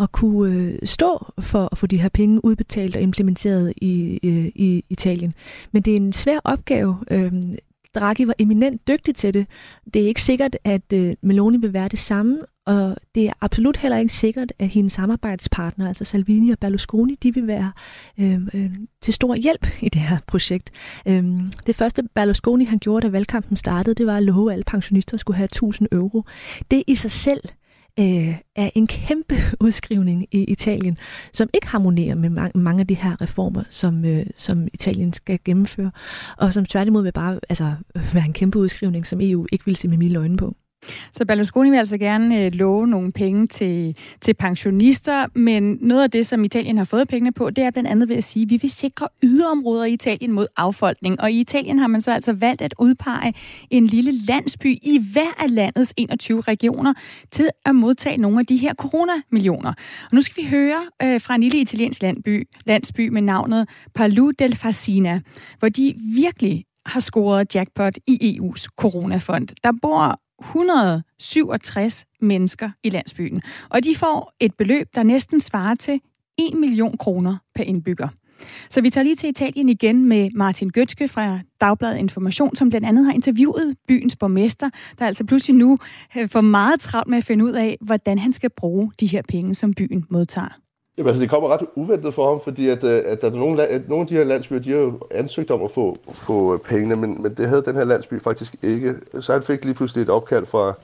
at kunne øh, stå for at få de her penge udbetalt og implementeret i, øh, i Italien. Men det er en svær opgave. Øh, Draghi var eminent dygtig til det. Det er ikke sikkert, at øh, Meloni vil være det samme, og det er absolut heller ikke sikkert, at hendes samarbejdspartnere, altså Salvini og Berlusconi, de vil være øh, øh, til stor hjælp i det her projekt. Øh, det første Berlusconi han gjorde, da valgkampen startede, det var at love, at alle pensionister skulle have 1000 euro. Det i sig selv øh, er en kæmpe *laughs* udskrivning i Italien, som ikke harmonerer med ma- mange af de her reformer, som, øh, som Italien skal gennemføre, og som tværtimod vil bare altså, *laughs* være en kæmpe udskrivning, som EU ikke vil se med milde øjne på. Så Berlusconi vil altså gerne øh, love nogle penge til, til pensionister, men noget af det, som Italien har fået pengene på, det er blandt andet ved at sige, at vi vil sikre yderområder i Italien mod affolkning. Og i Italien har man så altså valgt at udpege en lille landsby i hver af landets 21 regioner til at modtage nogle af de her coronamillioner. Og nu skal vi høre øh, fra en lille italiensk landby, landsby med navnet Palu del Fascina, hvor de virkelig har scoret jackpot i EU's coronafond. Der bor 167 mennesker i landsbyen, og de får et beløb, der næsten svarer til 1 million kroner per indbygger. Så vi tager lige til Italien igen med Martin Gøtske fra Dagbladet Information, som blandt andet har interviewet byens borgmester, der altså pludselig nu øh, får meget travlt med at finde ud af, hvordan han skal bruge de her penge, som byen modtager. Jamen, altså, det kommer ret uventet for ham, fordi at, øh, at der er nogle, at nogle af de her landsbyer, de har jo ansøgt om at få, få øh, pengene, men, men det havde den her landsby faktisk ikke. Så han fik lige pludselig et opkald fra,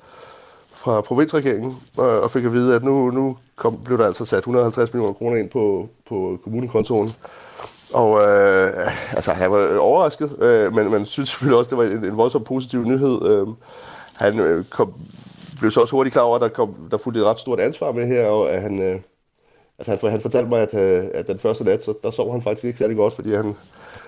fra provinsregeringen og, og fik at vide, at nu, nu kom, blev der altså sat 150 millioner kroner ind på, på kommunekontoren. Og øh, altså, han var overrasket, øh, men man synes selvfølgelig også, det var en, en voldsom positiv nyhed. Øh, han øh, kom, blev så også hurtigt klar over, at der, kom, der fulgte et ret stort ansvar med her, og at han... Øh, Altså, han, han fortalte mig, at, øh, at den første nat, så der sov han faktisk ikke særlig godt, fordi han,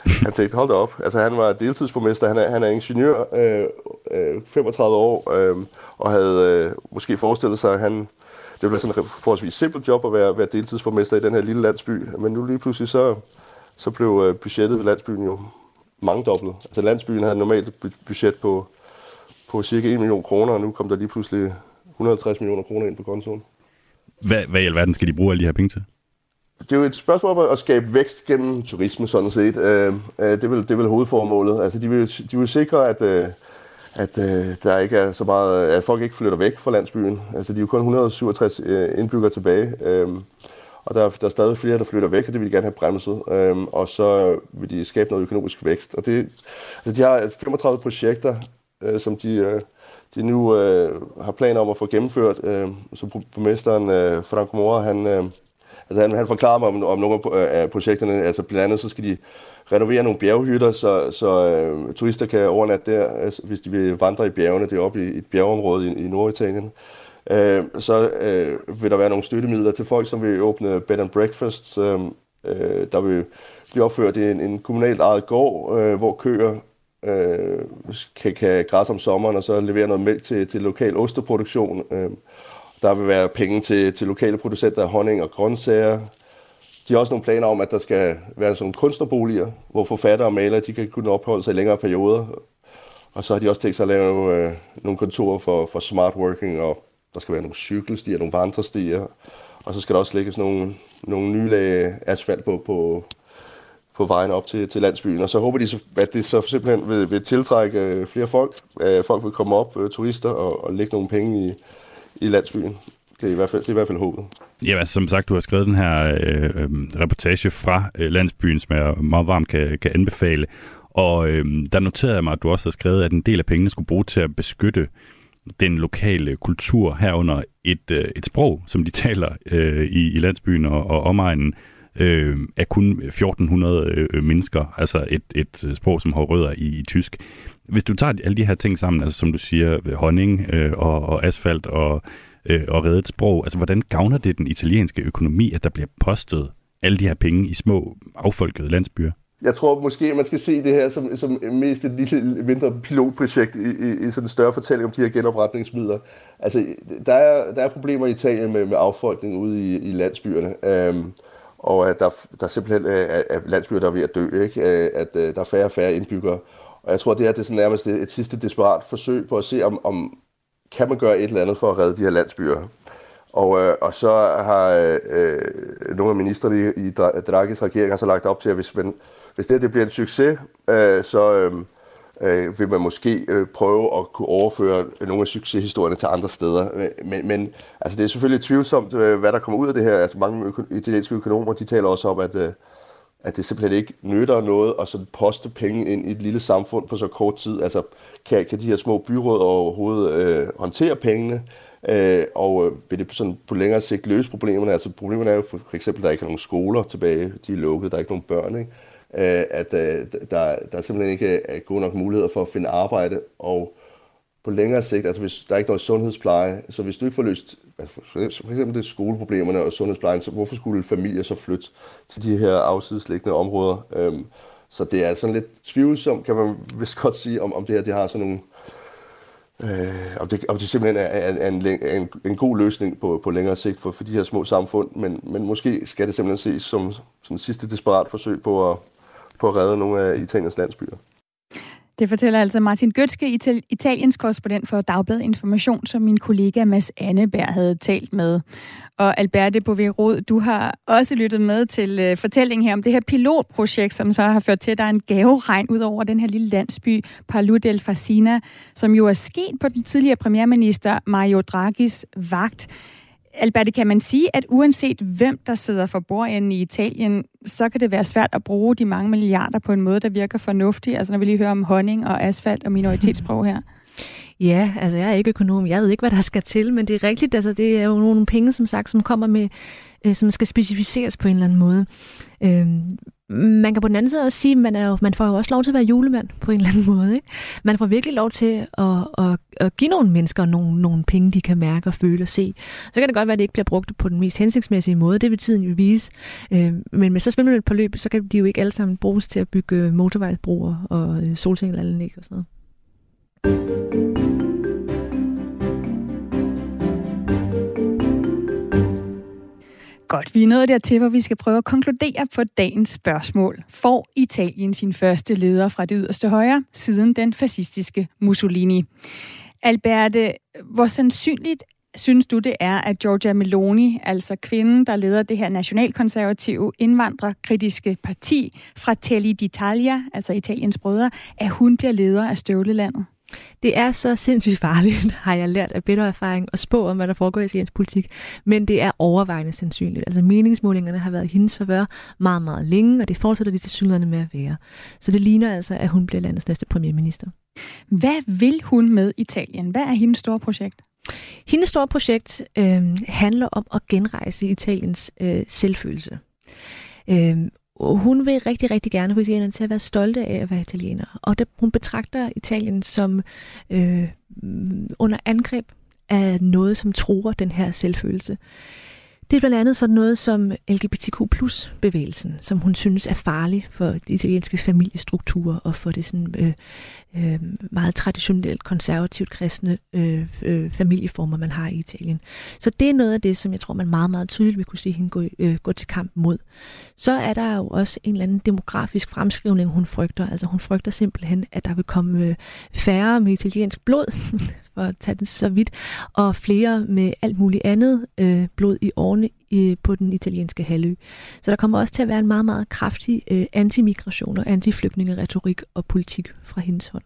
han tænkte, hold da op. Altså, han var deltidsborgmester, han er, han er ingeniør, øh, øh, 35 år, øh, og havde øh, måske forestillet sig, at han, det ville være sådan en forholdsvis simpelt job at være, være deltidsborgmester i den her lille landsby. Men nu lige pludselig, så, så blev øh, budgettet ved landsbyen jo mangedoblet. Altså, landsbyen havde normalt budget på, på cirka 1 million kroner, og nu kom der lige pludselig 150 millioner kroner ind på kontoen. Hvad, hvad i alverden skal de bruge alle de her penge til? Det er jo et spørgsmål om at skabe vækst gennem turisme, sådan set. Øh, øh det, er vel, det er vel hovedformålet. Altså, de vil, de vil sikre, at, øh, at øh, der ikke er så meget, at folk ikke flytter væk fra landsbyen. Altså, de er jo kun 167 øh, indbyggere tilbage. Øhm, og der, der er stadig flere, der flytter væk, og det vil de gerne have bremset. Øhm, og så vil de skabe noget økonomisk vækst. Og det, altså, de har 35 projekter, som de de nu øh, har planer om at få gennemført. Øh, så borgmesteren øh, Frank Mora, han, øh, altså han, han forklarer mig om, om nogle øh, af projekterne. Altså blandt andet så skal de renovere nogle bjerghytter, så, så øh, turister kan overnatte der, altså, hvis de vil vandre i bjergene. Det er oppe i et bjergeområde i, i Norditalien. Øh, så øh, vil der være nogle støttemidler til folk, som vil åbne bed and breakfast. Øh, øh, der vil blive opført en, en kommunalt ejet gård, øh, hvor køer øh, kan, kan græsse om sommeren, og så levere noget mælk til, til lokal osteproduktion. Øh, der vil være penge til, til lokale producenter af honning og grøntsager. De har også nogle planer om, at der skal være sådan kunstnerboliger, hvor forfattere og malere de kan kunne opholde sig i længere perioder. Og så har de også tænkt sig at lave øh, nogle kontorer for, for smart working, og der skal være nogle cykelstier, nogle vandrestier. Og så skal der også lægges nogle, nogle nye lag asfalt på, på, på vejen op til, til landsbyen. Og så håber de, at det så simpelthen vil, vil tiltrække øh, flere folk. Øh, folk vil komme op, øh, turister, og, og lægge nogle penge i, i landsbyen. Det er i hvert fald, det er i hvert fald håbet. Ja, altså, som sagt, du har skrevet den her øh, øhm, reportage fra øh, landsbyen, som jeg meget varmt kan, kan anbefale. Og øh, der noterede jeg mig, at du også har skrevet, at en del af pengene skulle bruges til at beskytte den lokale kultur herunder et, øh, et sprog, som de *laughs* taler øh, i, i landsbyen og, og omegnen, øh, øh, er kun 1400 øh, mennesker, altså et, et øh, sprog, som har rødder i, i tysk. Hvis du tager alle de her ting sammen, altså som du siger, honning øh, og, og asfalt og, øh, og reddet sprog, altså hvordan gavner det den italienske økonomi, at der bliver postet alle de her penge i små affolkede landsbyer? Jeg tror måske, man skal se det her som, som mest et lille mindre pilotprojekt i, i, i sådan en større fortælling om de her genopretningsmidler. Altså, der er, der er problemer i Italien med, med affolkning ude i, i landsbyerne. Øhm, og at der, der simpelthen er, er landsbyer, der er ved at dø, ikke? Øh, at, øh, der er færre og færre indbyggere. Og jeg tror, det her det er sådan nærmest et, et sidste desperat forsøg på at se, om, om kan man gøre et eller andet for at redde de her landsbyer. Og, øh, og så har øh, nogle af ministerne i, i Dragis regering har så lagt op til, at hvis, man, hvis det, her, det bliver en succes, øh, så øh, øh, vil man måske øh, prøve at kunne overføre nogle af succeshistorierne til andre steder. Øh, men, men altså, det er selvfølgelig tvivlsomt, øh, hvad der kommer ud af det her. Altså, mange øko- italienske økonomer de taler også om, at, øh, at det simpelthen ikke nytter noget at sådan poste penge ind i et lille samfund på så kort tid. Altså, kan, kan de her små byråd overhovedet øh, håndtere pengene? Øh, og øh, vil det sådan på længere sigt løse problemerne? Altså problemerne er jo for, for eksempel, at der ikke er nogen skoler tilbage, de er lukket, der er ikke nogen børn, ikke? Øh, at øh, der, der simpelthen ikke er gode nok muligheder for at finde arbejde, og på længere sigt, altså hvis der er ikke noget sundhedspleje, så hvis du ikke får løst altså for eksempel det skoleproblemerne og sundhedsplejen, så hvorfor skulle familier så flytte til de her afsidesliggende områder? Øhm, så det er sådan lidt tvivlsomt, kan man vist godt sige, om, om det her det har sådan nogle Øh, om, det, om det simpelthen er, er, en, er en, en god løsning på, på længere sigt for, for de her små samfund, men, men måske skal det simpelthen ses som, som et sidste desperat forsøg på at, på at redde nogle af Italiens landsbyer. Det fortæller altså Martin Gøtske, Italiens korrespondent for Dagbladet Information, som min kollega Mads Anneberg havde talt med. Og Alberte Bovierod, du har også lyttet med til uh, fortællingen her om det her pilotprojekt, som så har ført til, at der er en gaveregn ud over den her lille landsby, Palu del Fasina, som jo er sket på den tidligere premierminister Mario Draghis vagt. Alberte, kan man sige, at uanset hvem der sidder for bordenden i Italien, så kan det være svært at bruge de mange milliarder på en måde, der virker fornuftig? Altså når vi lige hører om honning og asfalt og minoritetssprog her. *laughs* Ja, altså jeg er ikke økonom. Jeg ved ikke, hvad der skal til, men det er rigtigt. Altså det er jo nogle penge, som sagt, som kommer med, øh, som skal specificeres på en eller anden måde. Øh, man kan på den anden side også sige, at man, er jo, man får jo også lov til at være julemand på en eller anden måde. Ikke? Man får virkelig lov til at, at, at give nogle mennesker nogle, nogle penge, de kan mærke og føle og se. Så kan det godt være, at det ikke bliver brugt på den mest hensigtsmæssige måde. Det vil tiden jo vise. Øh, men med så svimmeløb på løb, så kan de jo ikke alle sammen bruges til at bygge motorvejsbroer og øh, solcelleranlæg og sådan noget. Godt, vi er nået dertil, hvor vi skal prøve at konkludere på dagens spørgsmål. Får Italien sin første leder fra det yderste højre siden den fascistiske Mussolini? Alberte, hvor sandsynligt synes du, det er, at Giorgia Meloni, altså kvinden, der leder det her nationalkonservative indvandrerkritiske parti Fratelli d'Italia, altså Italiens brødre, at hun bliver leder af støvlelandet? Det er så sindssygt farligt, *laughs* har jeg lært af bedre erfaring, at spå om, hvad der foregår i italiensk politik. Men det er overvejende sandsynligt. Altså meningsmålingerne har været hendes forvør meget, meget længe, og det fortsætter de til synligheden med at være. Så det ligner altså, at hun bliver landets næste premierminister. Hvad vil hun med Italien? Hvad er hendes store projekt? Hendes store projekt øh, handler om at genrejse Italiens øh, selvfølelse. Øh, hun vil rigtig, rigtig gerne få italienerne til at være stolte af at være italiener. Og det, hun betragter Italien som øh, mm, under angreb af noget, som tror den her selvfølelse. Det er blandt andet sådan noget som LGBTQ plus bevægelsen, som hun synes er farlig for de italienske familiestrukturer og for det sådan, øh, øh, meget traditionelt konservativt kristne øh, øh, familieformer, man har i Italien. Så det er noget af det, som jeg tror, man meget, meget tydeligt vil kunne se hende gå, øh, gå til kamp mod. Så er der jo også en eller anden demografisk fremskrivning, hun frygter. Altså hun frygter simpelthen, at der vil komme øh, færre med italiensk blod for at tage den så vidt, og flere med alt muligt andet øh, blod i årene i, på den italienske halvø. Så der kommer også til at være en meget, meget kraftig øh, antimigration og antiflygtningeretorik og politik fra hendes hånd.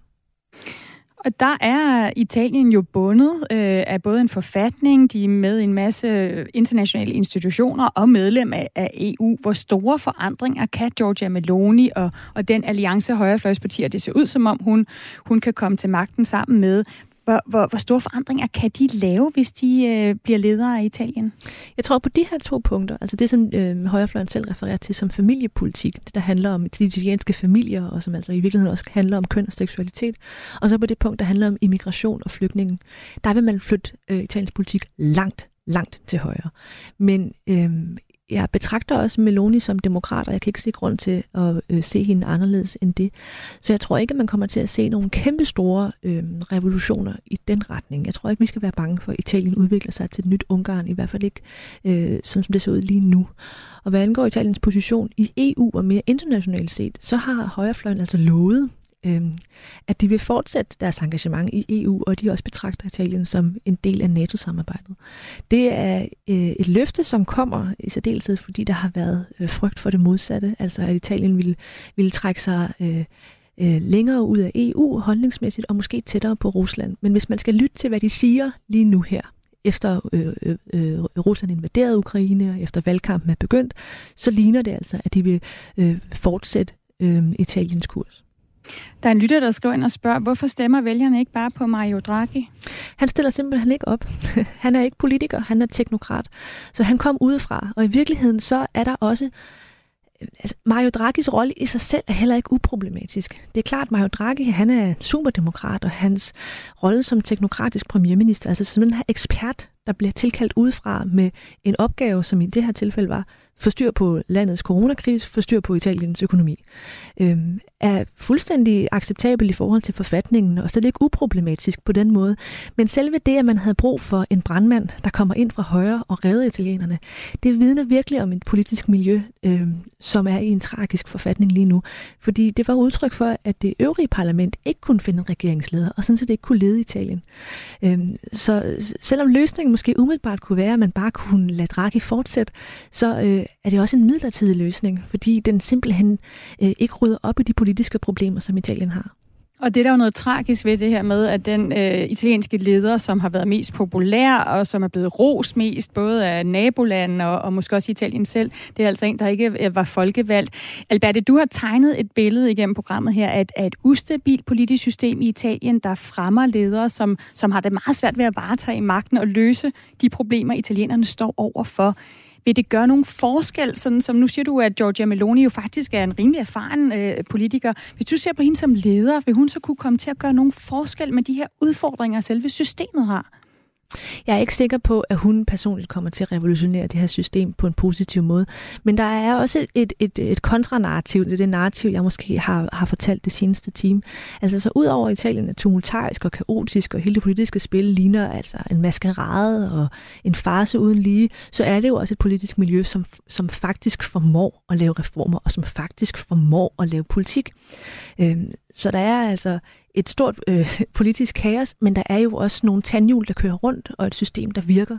Og der er Italien jo bundet øh, af både en forfatning, de er med en masse internationale institutioner og medlem af, af EU. Hvor store forandringer kan Giorgia Meloni og, og den alliance højrefløjspartier, det ser ud som om hun, hun kan komme til magten sammen med, hvor, hvor, hvor store forandringer kan de lave, hvis de øh, bliver ledere af Italien? Jeg tror på de her to punkter, altså det, som øh, højrefløjen selv refererer til som familiepolitik, det der handler om de italienske familier, og som altså i virkeligheden også handler om køn og seksualitet, og så på det punkt, der handler om immigration og flygtningen, der vil man flytte øh, Italiens politik langt langt til højre. Men øh, jeg betragter også Meloni som demokrat, og jeg kan ikke se grund til at øh, se hende anderledes end det. Så jeg tror ikke, at man kommer til at se nogle kæmpe store øh, revolutioner i den retning. Jeg tror ikke, vi skal være bange for, at Italien udvikler sig til et nyt Ungarn, i hvert fald ikke øh, som det ser ud lige nu. Og hvad angår Italiens position i EU og mere internationalt set, så har højrefløjen altså lovet øhm, at de vil fortsætte deres engagement i EU, og de også betragter Italien som en del af NATO-samarbejdet. Det er øh, et løfte, som kommer i særdeleshed, fordi der har været øh, frygt for det modsatte, altså at Italien ville, ville trække sig øh, øh, længere ud af EU holdningsmæssigt, og måske tættere på Rusland. Men hvis man skal lytte til, hvad de siger lige nu her, efter øh, øh, øh, Rusland invaderede Ukraine, og efter valgkampen er begyndt, så ligner det altså, at de vil øh, fortsætte øh, Italiens kurs. Der er en lytter, der skriver ind og spørger, hvorfor stemmer vælgerne ikke bare på Mario Draghi? Han stiller simpelthen ikke op. *laughs* han er ikke politiker, han er teknokrat. Så han kom udefra, og i virkeligheden så er der også øh, altså, Mario Draghis rolle i sig selv er heller ikke uproblematisk. Det er klart, at Mario Draghi han er superdemokrat, og hans rolle som teknokratisk premierminister, altså som den her ekspert, der bliver tilkaldt udefra med en opgave, som i det her tilfælde var få styr på landets coronakrise, få styr på Italiens økonomi, øh, er fuldstændig acceptabel i forhold til forfatningen, og slet ikke uproblematisk på den måde. Men selve det, at man havde brug for en brandmand, der kommer ind fra højre og redder italienerne, det vidner virkelig om et politisk miljø, øh, som er i en tragisk forfatning lige nu. Fordi det var udtryk for, at det øvrige parlament ikke kunne finde en regeringsleder, og sådan set ikke kunne lede Italien. Øh, så selvom løsningen måske umiddelbart kunne være, at man bare kunne lade Draghi fortsætte, så øh, Øh, er det også en midlertidig løsning, fordi den simpelthen øh, ikke rydder op i de politiske problemer, som Italien har. Og det er der jo noget tragisk ved det her med, at den øh, italienske leder, som har været mest populær, og som er blevet ros mest, både af nabolandene og, og måske også Italien selv, det er altså en, der ikke øh, var folkevalgt. Alberte, du har tegnet et billede igennem programmet her af, af et ustabilt politisk system i Italien, der fremmer ledere, som, som har det meget svært ved at varetage magten og løse de problemer, italienerne står over for. Vil det gøre nogen forskel, sådan som nu siger du, at Giorgia Meloni jo faktisk er en rimelig erfaren øh, politiker. Hvis du ser på hende som leder, vil hun så kunne komme til at gøre nogen forskel med de her udfordringer, selve systemet har? Jeg er ikke sikker på, at hun personligt kommer til at revolutionere det her system på en positiv måde. Men der er også et, et, et kontranarrativ, det er det narrativ, jeg måske har, har fortalt det seneste time. Altså så ud over Italien er tumultarisk og kaotisk, og hele det politiske spil ligner altså en maskerade og en farse uden lige, så er det jo også et politisk miljø, som, som faktisk formår at lave reformer, og som faktisk formår at lave politik. Øhm, så der er altså et stort øh, *laughs* politisk kaos, men der er jo også nogle tandhjul, der kører rundt, og et system, der virker.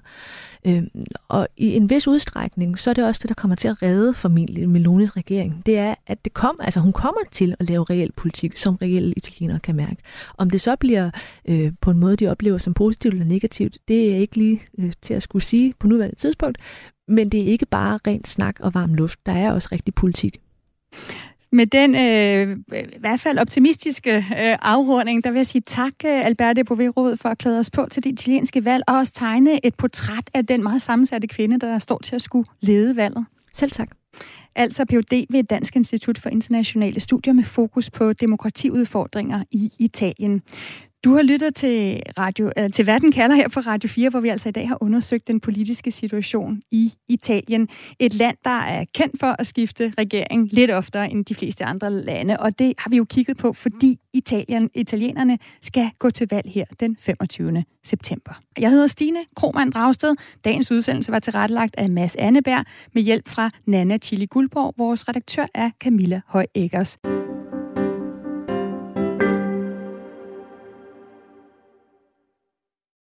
Øh, og i en vis udstrækning, så er det også det, der kommer til at redde familien Melonis regering. Det er, at det kom, altså hun kommer til at lave reel politik, som reelle italienere kan mærke. Om det så bliver øh, på en måde, de oplever som positivt eller negativt, det er ikke lige øh, til at skulle sige på nuværende tidspunkt, men det er ikke bare rent snak og varm luft. Der er også rigtig politik. Med den øh, i hvert fald optimistiske øh, afrunding, der vil jeg sige tak, øh, Alberte Boverud, for at klæde os på til det italienske valg, og også tegne et portræt af den meget sammensatte kvinde, der står til at skulle lede valget. Selv tak. altså Ph.D. ved Dansk Institut for Internationale Studier med fokus på demokratiudfordringer i Italien. Du har lyttet til, radio, øh, til Verden kalder her på Radio 4, hvor vi altså i dag har undersøgt den politiske situation i Italien. Et land, der er kendt for at skifte regering lidt oftere end de fleste andre lande. Og det har vi jo kigget på, fordi Italien, italienerne skal gå til valg her den 25. september. Jeg hedder Stine Kromand Dragsted. Dagens udsendelse var tilrettelagt af Mads Anneberg med hjælp fra Nana Chili Guldborg. Vores redaktør er Camilla Høj Eggers.